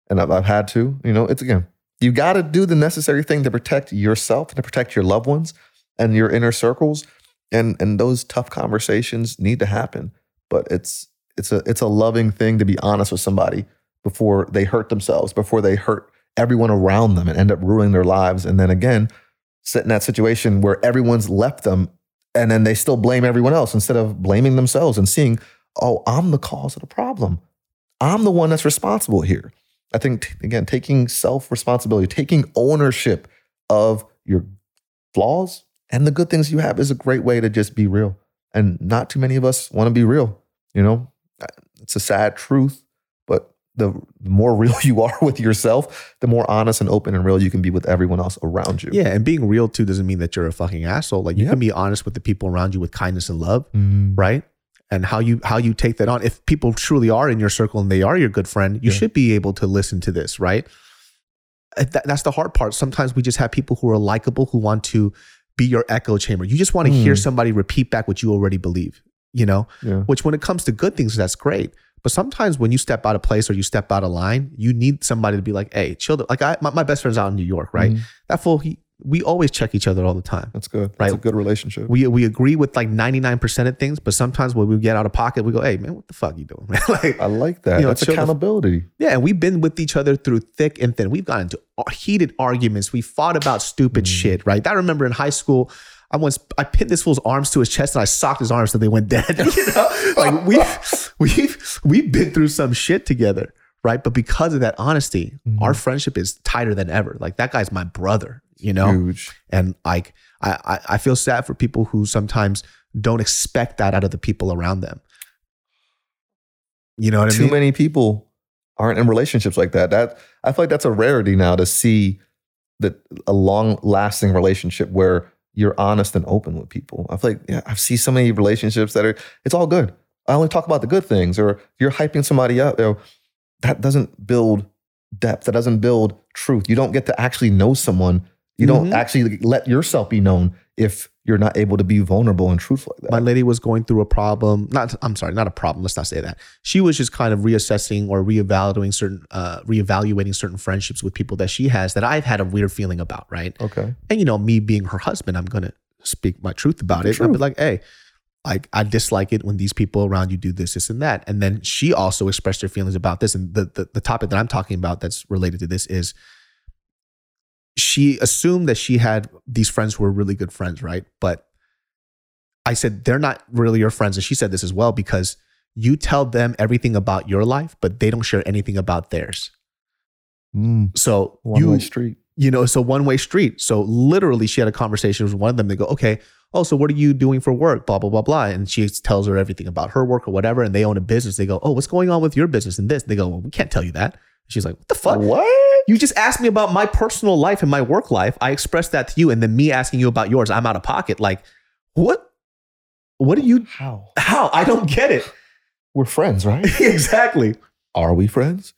And I've, I've had to. You know, it's again, you got to do the necessary thing to protect yourself and to protect your loved ones and your inner circles. And and those tough conversations need to happen. But it's it's a it's a loving thing to be honest with somebody before they hurt themselves, before they hurt everyone around them and end up ruining their lives. And then again, sit in that situation where everyone's left them and then they still blame everyone else instead of blaming themselves and seeing, oh, I'm the cause of the problem. I'm the one that's responsible here. I think, again, taking self responsibility, taking ownership of your flaws and the good things you have is a great way to just be real. And not too many of us want to be real. You know, it's a sad truth, but the more real you are with yourself, the more honest and open and real you can be with everyone else around you. Yeah, and being real too doesn't mean that you're a fucking asshole. Like you Yeah. can be honest with the people around you with kindness and love, Mm. right? And how you how you take that on. If people truly are in your circle and they are your good friend, you Yeah. should be able to listen to this, right? Uh, that- that's the hard part. Sometimes we just have people who are likable who want to be your echo chamber. You just want to hear Mm. somebody repeat back what you already believe, you know? Yeah. Which when it comes to good things, that's great. But sometimes when you step out of place or you step out of line, you need somebody to be like, hey, chill. the-" Like I, my, my best friend's out in New York, right? Mhm. That fool, he, we always check each other all the time. That's good. That's a Right. good relationship. We we agree with like 99% of things, but sometimes when we get out of pocket, we go, hey man, what the fuck you doing, man? like, I like that. You know, That's the- accountability. yeah, and we've been with each other through thick and thin. We've gotten into heated arguments. We fought about stupid Mm. shit, right? I remember in high school, I once I pinned this fool's arms to his chest and I socked his arms so they went dead. you know, like we we've we've been through some shit together, right? But because of that honesty, Mhm. our friendship is tighter than ever. Like that guy's my brother, you know. Huge. And like I, I I feel sad for people who sometimes don't expect that out of the people around them. You know what I mean? Too many people aren't in relationships like that. That I feel like that's a rarity now to see that a long lasting relationship where you're honest and open with people. I feel like yeah, I see so many relationships that are it's all good. I only talk about the good things, or you're hyping somebody up. You know, that doesn't build depth. That doesn't build truth. You don't get to actually know someone. You don't Mhm. actually let yourself be known if you're not able to be vulnerable and truthful like that. my lady was going through a problem not i'm sorry not a problem let's not say that she was just kind of reassessing or reevaluating certain uh reevaluating certain friendships with people that she has that i've had a weird feeling about right okay. and you know me being her husband i'm gonna speak my truth about The it i'll be like hey like i dislike it when these people around you do this this and that and then she also expressed her feelings about this and the the, the topic that i'm talking about that's related to this is she assumed that she had these friends who were really good friends, right? But I said, they're not really your friends. And she said this as well because you tell them everything about your life, but they don't share anything about theirs. Mm, So one you, way street. you know, it's a one way street. So literally, she had a conversation with one of them. They go, okay, oh, so what are you doing for work? Blah, blah, blah, blah. And she tells her everything about her work or whatever. And they own a business. They go, oh, what's going on with your business and this? And They go, well, we can't tell you that. She's like, what the fuck? What? You just asked me about my personal life and my work life. I expressed that to you, and then me asking you about yours, I'm out of pocket. Like, what? What are you? How? How? I don't get it. We're friends, right? exactly. Are we friends?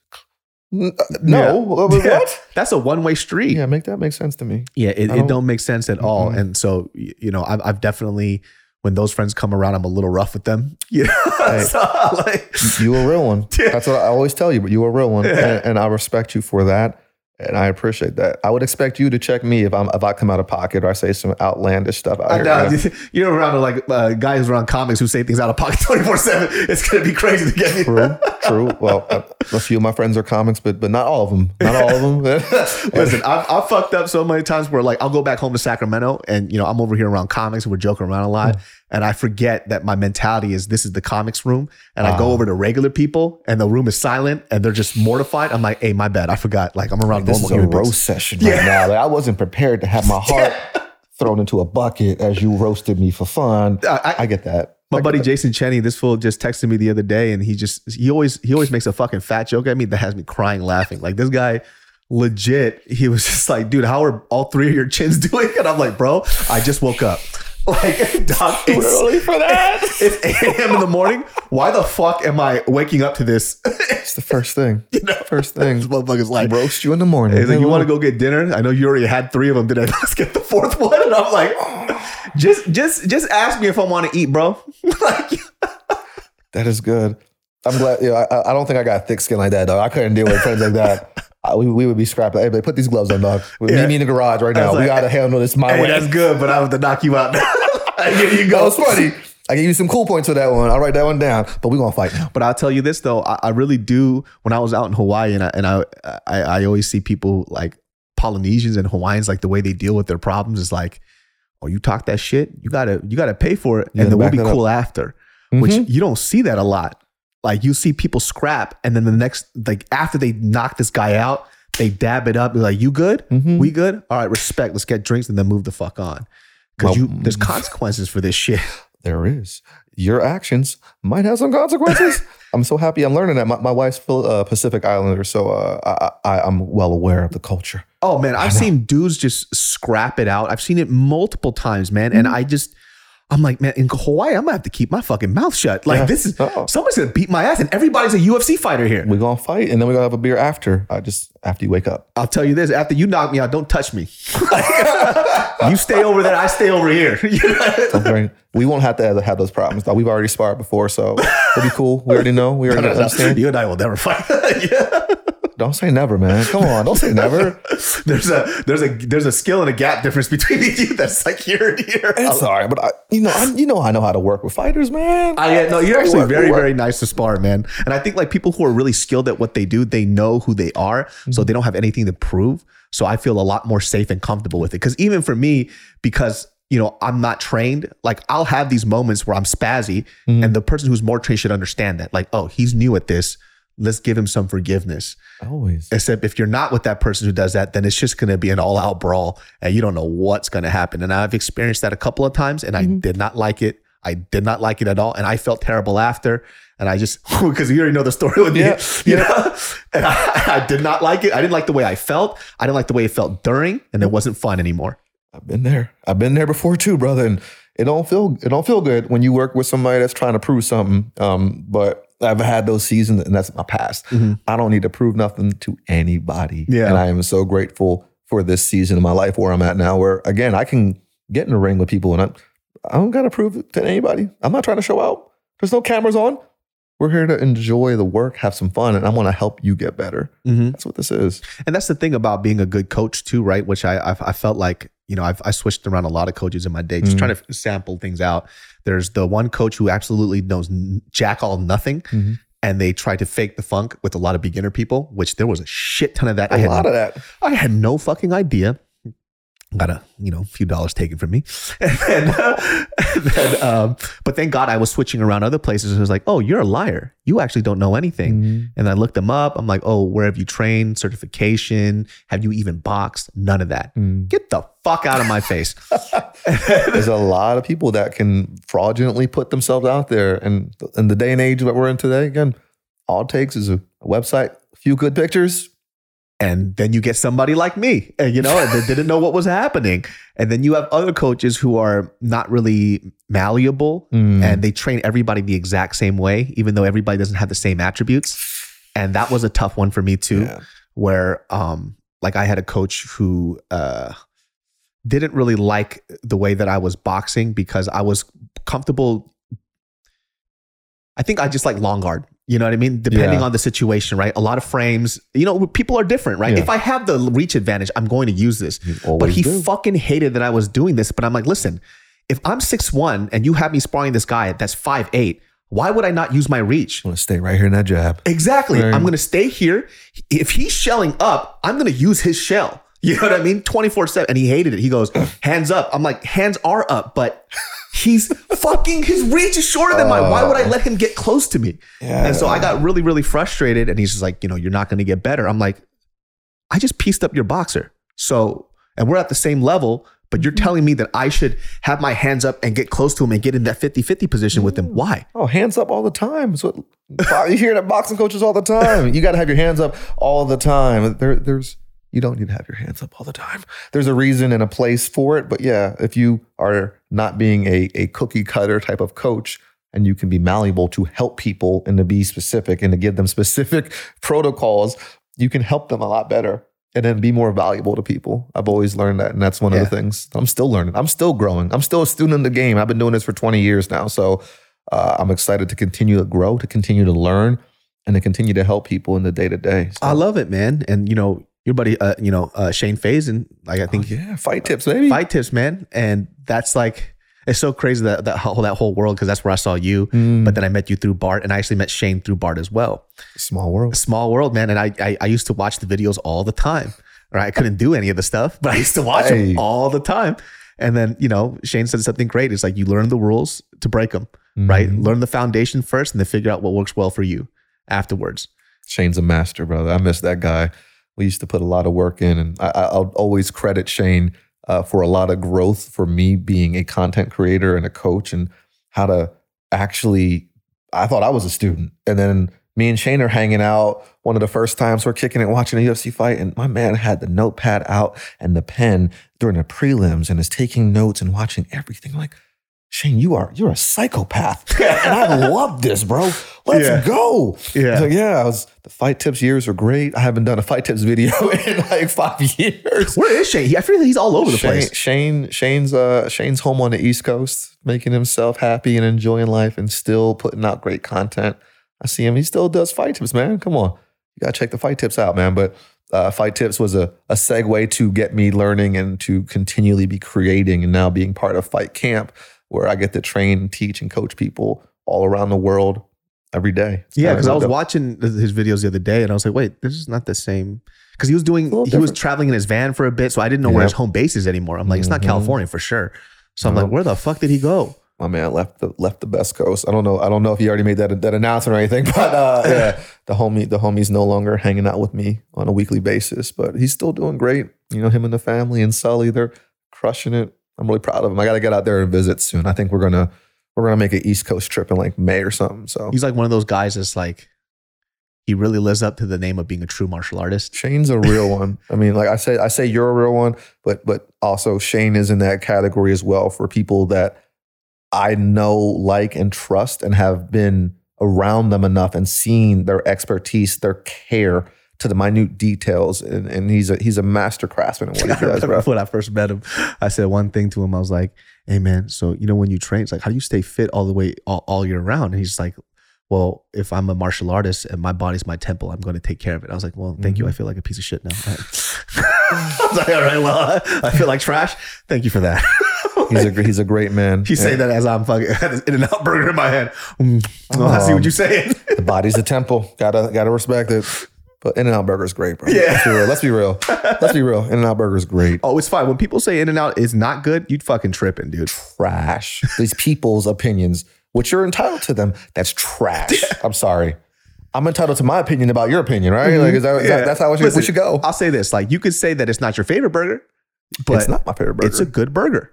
Uh, No. Yeah. What? That's a one way street. Yeah, make that make sense to me. Yeah, it, don't- don't make sense at all. Mhm. And so, you know, I've, I've definitely, when those friends come around, I'm a little rough with them. You know, Hey. So, like, You a real one. Yeah. That's what I always tell you. But you a real one, Yeah. and, and I respect you for that, and I appreciate that. I would expect you to check me if I'm if I come out of pocket or I say some outlandish stuff out I know, you're around like uh, guys around comics who say things out of pocket 24 7. It's going to be crazy to get me. True, true. Well, uh, a few of my friends are comics, but but not all of them. Not all of them. Listen, I've, I've fucked up so many times where like I'll go back home to Sacramento and you know I'm over here around comics we're joking around a lot and I forget that my mentality is this is the comics room and I go Ah. over to regular people and the room is silent and they're just mortified. I'm like, hey, my bad, I forgot. Like I'm around this normal is a roast session right now. Like, I wasn't prepared to have my heart thrown into a bucket as you roasted me for fun. I- I- I get that. My buddy that. Jason Cheney, this fool just texted me the other day, and he just he always he always makes a fucking fat joke at me that has me crying laughing. Like this guy, legit, he was just like, dude, how are all three of your chins doing? And I'm like, bro, I just woke up. Like, dog, it's, Early for that. it's 8 a.m. in the morning. Why the fuck am I waking up to this? It's the first thing. First thing. This motherfucker's like, roast you in the morning. He's like, you want to go get dinner? I know you already had three of them. Did I let's get the fourth one? And I'm like, just, just, just ask me if I want to eat, bro. like, That is good. I'm glad. Yeah, I, I don't think I got thick skin like that, though. I couldn't deal with friends like that. I, we, we would be scrapping. Hey, put these gloves on, dog. We Yeah. Meet me in the garage right now. was we gotta handle this my hey, way. that's good, but I have to knock you out. Here you go. was funny. I gave you some cool points for that one. I'll write that one down. But we're gonna fight now. But I'll tell you this though, I, I really do. When I was out in Hawaii, and I and I, I I always see people like Polynesians and Hawaiians, like the way they deal with their problems is like, oh, you talk that shit, you gotta you gotta pay for it, You and then we'll be that up. cool after. Which Mhm. you don't see that a lot. Like you see people scrap, and then the next like after they knock this guy out, they dab it up. Like, you good? Mhm. We good? All right, respect. Let's get drinks and then move the fuck on. Because Well, you there's consequences for this shit. There is. Your actions might have some consequences. I'm so happy I'm learning that. My, my wife's uh, Pacific Islander, so uh, I, I, I'm well aware of the culture. Oh man, I've seen dudes just scrap it out. I've seen it multiple times, man. And I just, I'm like, man, in Hawaii, I'm gonna have to keep my fucking mouth shut. Like Yeah. this is Oh. somebody's gonna beat my ass, and everybody's a UFC fighter here. We're gonna fight, and then we're gonna have a beer after. I just after you wake up. I'll tell you this: after you knock me out, don't touch me. you stay over there, I stay over here. We won't have to have, those problems. Though. We've already sparred before, so it'll be cool. We already know. We already understand. you and I will never fight. yeah. Don't say never, man. Come on, don't say never. There's a there's a there's a skill and a gap difference between you that's like here and here. I'm sorry, but I, you know, I, you know, I know how to work with fighters, man. I yeah, no, you're actually work, very, work. very nice to spar, man. And I think like people who are really skilled at what they do, they know who they are, Mm-hmm. so they don't have anything to prove. So I feel a lot more safe and comfortable with it. Because even for me, because you know I'm not trained, like I'll have these moments where I'm spazzy, Mm-hmm. and the person who's more trained should understand that. Like, oh, he's new at this. Let's give him some forgiveness. Always. Except if you're not with that person who does that, then it's just going to be an all out brawl and you don't know what's going to happen. And I've experienced that a couple of times and I did not like it. I did not like it at all. And I felt terrible after. And I just, because you already know the story with me, Yeah, you know, and I, I did not like it. I didn't like the way I felt. I didn't like the way it felt during, and it wasn't fun anymore. I've been there. I've been there before too, brother. And it don't feel it don't feel good when you work with somebody that's trying to prove something. Um, but I've had those seasons, and that's my past. I don't need to prove nothing to anybody. Yeah. and I am so grateful for this season of my life where I'm at now. Where again, I can get in a ring with people, and I'm, I don't got to prove it to anybody. I'm not trying to show out. There's no cameras on. We're here to enjoy the work, have some fun, and I want to help you get better. Mhm. That's what this is. And that's the thing about being a good coach too, right? Which I I, I felt like you know I've I switched around a lot of coaches in my day, just Mhm. trying to sample things out. There's the one coach who absolutely knows jack all nothing, Mhm. and they try to fake the funk with a lot of beginner people, which there was a shit ton of that. I A had lot of that. I had no fucking idea. Got a you know few dollars taken from me, and then, and then, um, but thank God I was switching around other places. It was like, oh, you're a liar. You actually don't know anything. Mm-hmm. And I looked them up. I'm like, oh, where have you trained? Certification? Have you even boxed? None of that. Mm. Get the fuck out of my face. There's a lot of people that can fraudulently put themselves out there. And in the day and age that we're in today, again, all it takes is a, a website, a few good pictures. And then you get somebody like me, and you know, and they didn't know what was happening. And then you have other coaches who are not really malleable Mm. and they train everybody the exact same way, even though everybody doesn't have the same attributes. And that was a tough one for me too, Yeah. where um, like I had a coach who uh didn't really like the way that I was boxing because I was comfortable. I think I just like long guard. You know what I mean? Depending Yeah. on the situation, right? A lot of frames, you know, people are different, right? Yeah. If I have the reach advantage, I'm going to use this. But he do. fucking hated that I was doing this. But I'm like, listen, if I'm 6'1 and you have me sparring this guy that's 5'8, why would I not use my reach? I'm gonna stay right here in that jab. Exactly. Right. I'm going to stay here. If he's shelling up, I'm going to use his shell. You know what I mean? 24 7. And he hated it. He goes, hands up. I'm like, hands are up, but he's fucking, his reach is shorter than mine. Why would I uh, let him get close to me? And so I got really, really frustrated. And he's just like, you know, you're not going to get better. I'm like, I just pieced up your boxer. So, and we're at the same level, but you're mm-hmm. telling me that I should have my hands up and get close to him and get in that 50 50 position with him. Why? Oh, hands up all the time. That's what you hear that boxing coaches all the time. You got to have your hands up all the time. There, there's You don't need to have your hands up all the time. There's a reason and a place for it. But yeah, if you are not being a, a cookie cutter type of coach and you can be malleable to help people and to be specific and to give them specific protocols, you can help them a lot better and then be more valuable to people. I've always learned that. And that's one Yeah. of the things I'm still learning. I'm still growing. I'm still a student in the game. I've been doing this for 20 years now. So uh, I'm excited to continue to grow, to continue to learn, and to continue to help people in the day to day. I love it, man. And you know, your buddy, uh, you know, uh, Shane Fazen, like I think Oh, yeah, fight tips, baby. fight tips, man. And that's like it's so crazy that that whole that whole world because that's where I saw you. Mm, But then I met you through Bart, and I actually met Shane through Bart as well. small world. Small world, man. And I I, I used to watch the videos all the time. Right, I couldn't do any of the stuff, but I used to watch Hey. them all the time. And then you know, Shane said something great. It's like you learn the rules to break them, right? Mhm. Learn the foundation first, and then figure out what works well for you afterwards. Shane's a master, brother. I miss that guy. We used to put a lot of work in, and I, I- I'll always credit Shane uh, for a lot of growth for me being a content creator and a coach, and how to actually. I thought I was a student, and then me and Shane are hanging out. One of the first times we're kicking it, watching a UFC fight, and my man had the notepad out and the pen during the prelims, and is taking notes and watching everything. Like, Shane, you are you're a psychopath, and I love this, bro. Let's Yeah. go. Yeah. Like, yeah, I was the fight tips years are great. I haven't done a fight tips video in like five years. Where is Shane? I feel like he's all over the Shane, place. Shane, Shane's uh Shane's home on the East Coast, making himself happy and enjoying life and still putting out great content. I see him. He still does fight tips, man. Come on. You gotta check the fight tips out, man. But uh, fight tips was a, a segue to get me learning and to continually be creating and now being part of fight camp where I get to train, teach, and coach people all around the world every day. It's Yeah, because I was dope. watching his videos the other day, and I was like, "Wait, this is not the same." Because he was doing, he little was traveling in his van for a bit, so I didn't know where his home base is anymore. I'm like, "It's not Mhm. California for sure." So I'm Nope. like, "Where the fuck did he go?" my man left the left the best coast. I don't know. I don't know if he already made that that announcement or anything, but uh, yeah, the homie the homie's no longer hanging out with me on a weekly basis, but he's still doing great. You know, him and the family and Sully, they're crushing it. I'm really proud of him. I got to get out there and visit soon. I think we're gonna we're gonna make an East Coast trip in like May or something. So He's like one of those guys that's like, he really lives up to the name of being a true martial artist. Shane's a real one. I mean, like I say, I say you're a real one, but but also Shane is in that category as well for people that I know, like, and trust, and have been around them enough and seen their expertise, their care to the minute details, and, and he's a he's a master craftsman in what he does, bro. when I first met him, I said one thing to him. I was like, "Hey, man, so you know when you train, it's like, how do you stay fit all the way all, all year round?" And he's like, "Well, if I'm a martial artist and my body's my temple, I'm going to take care of it." I was like, "Well, thank you. Mm-hmm. I feel like a piece of shit now." I was like, "All right, well, I feel like trash. Thank you for that." He's a he's a great man. You say Yeah. that as I'm fucking in and out burger in my head. Mm, oh, I see what you're saying. the body's a temple. Gotta gotta respect it. But In and Out Burger is great, bro. Yeah. Let's be real. Let's be real. Let's be real. In and Out Burger is great. oh, it's fine. When people say In and Out is not good, you fucking tripping, dude. trash. These people's opinions, which you're entitled to them, that's trash. I'm sorry. I'm entitled to my opinion about your opinion, right? Like, is that, is that- Yeah. that's how should, Listen, we should go. I'll say this: like, you could say that it's not your favorite burger, but it's not my favorite burger. it's a good burger.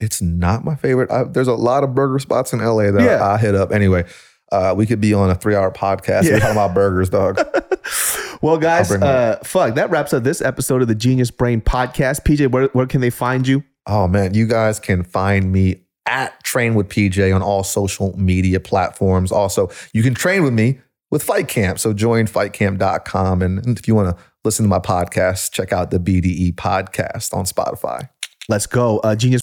it's not my favorite. I, there's a lot of burger spots in LA that Yeah. I, I hit up. Anyway, uh, we could be on a three hour podcast. Yeah. We're talking about burgers, dog. Well, guys, uh, fuck, that wraps up this episode of the Genius Brain Podcast. PJ, where, where can they find you? Oh man, you guys can find me at Train with PJ on all social media platforms. Also, you can train with me with Fight Camp. So join fightcamp.com. And, and if you want to listen to my podcast, check out the BDE podcast on Spotify. Let's go. Uh, Genius.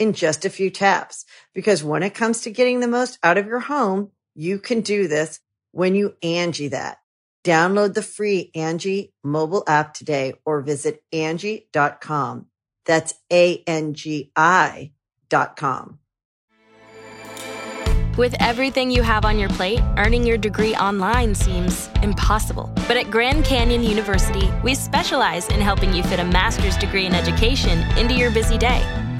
in just a few taps. Because when it comes to getting the most out of your home, you can do this when you Angi that. Download the free Angi mobile app today or visit Angi.com. That's A-N-G-I dot com. With everything you have on your plate, earning your degree online seems impossible. But at Grand Canyon University, we specialize in helping you fit a master's degree in education into your busy day.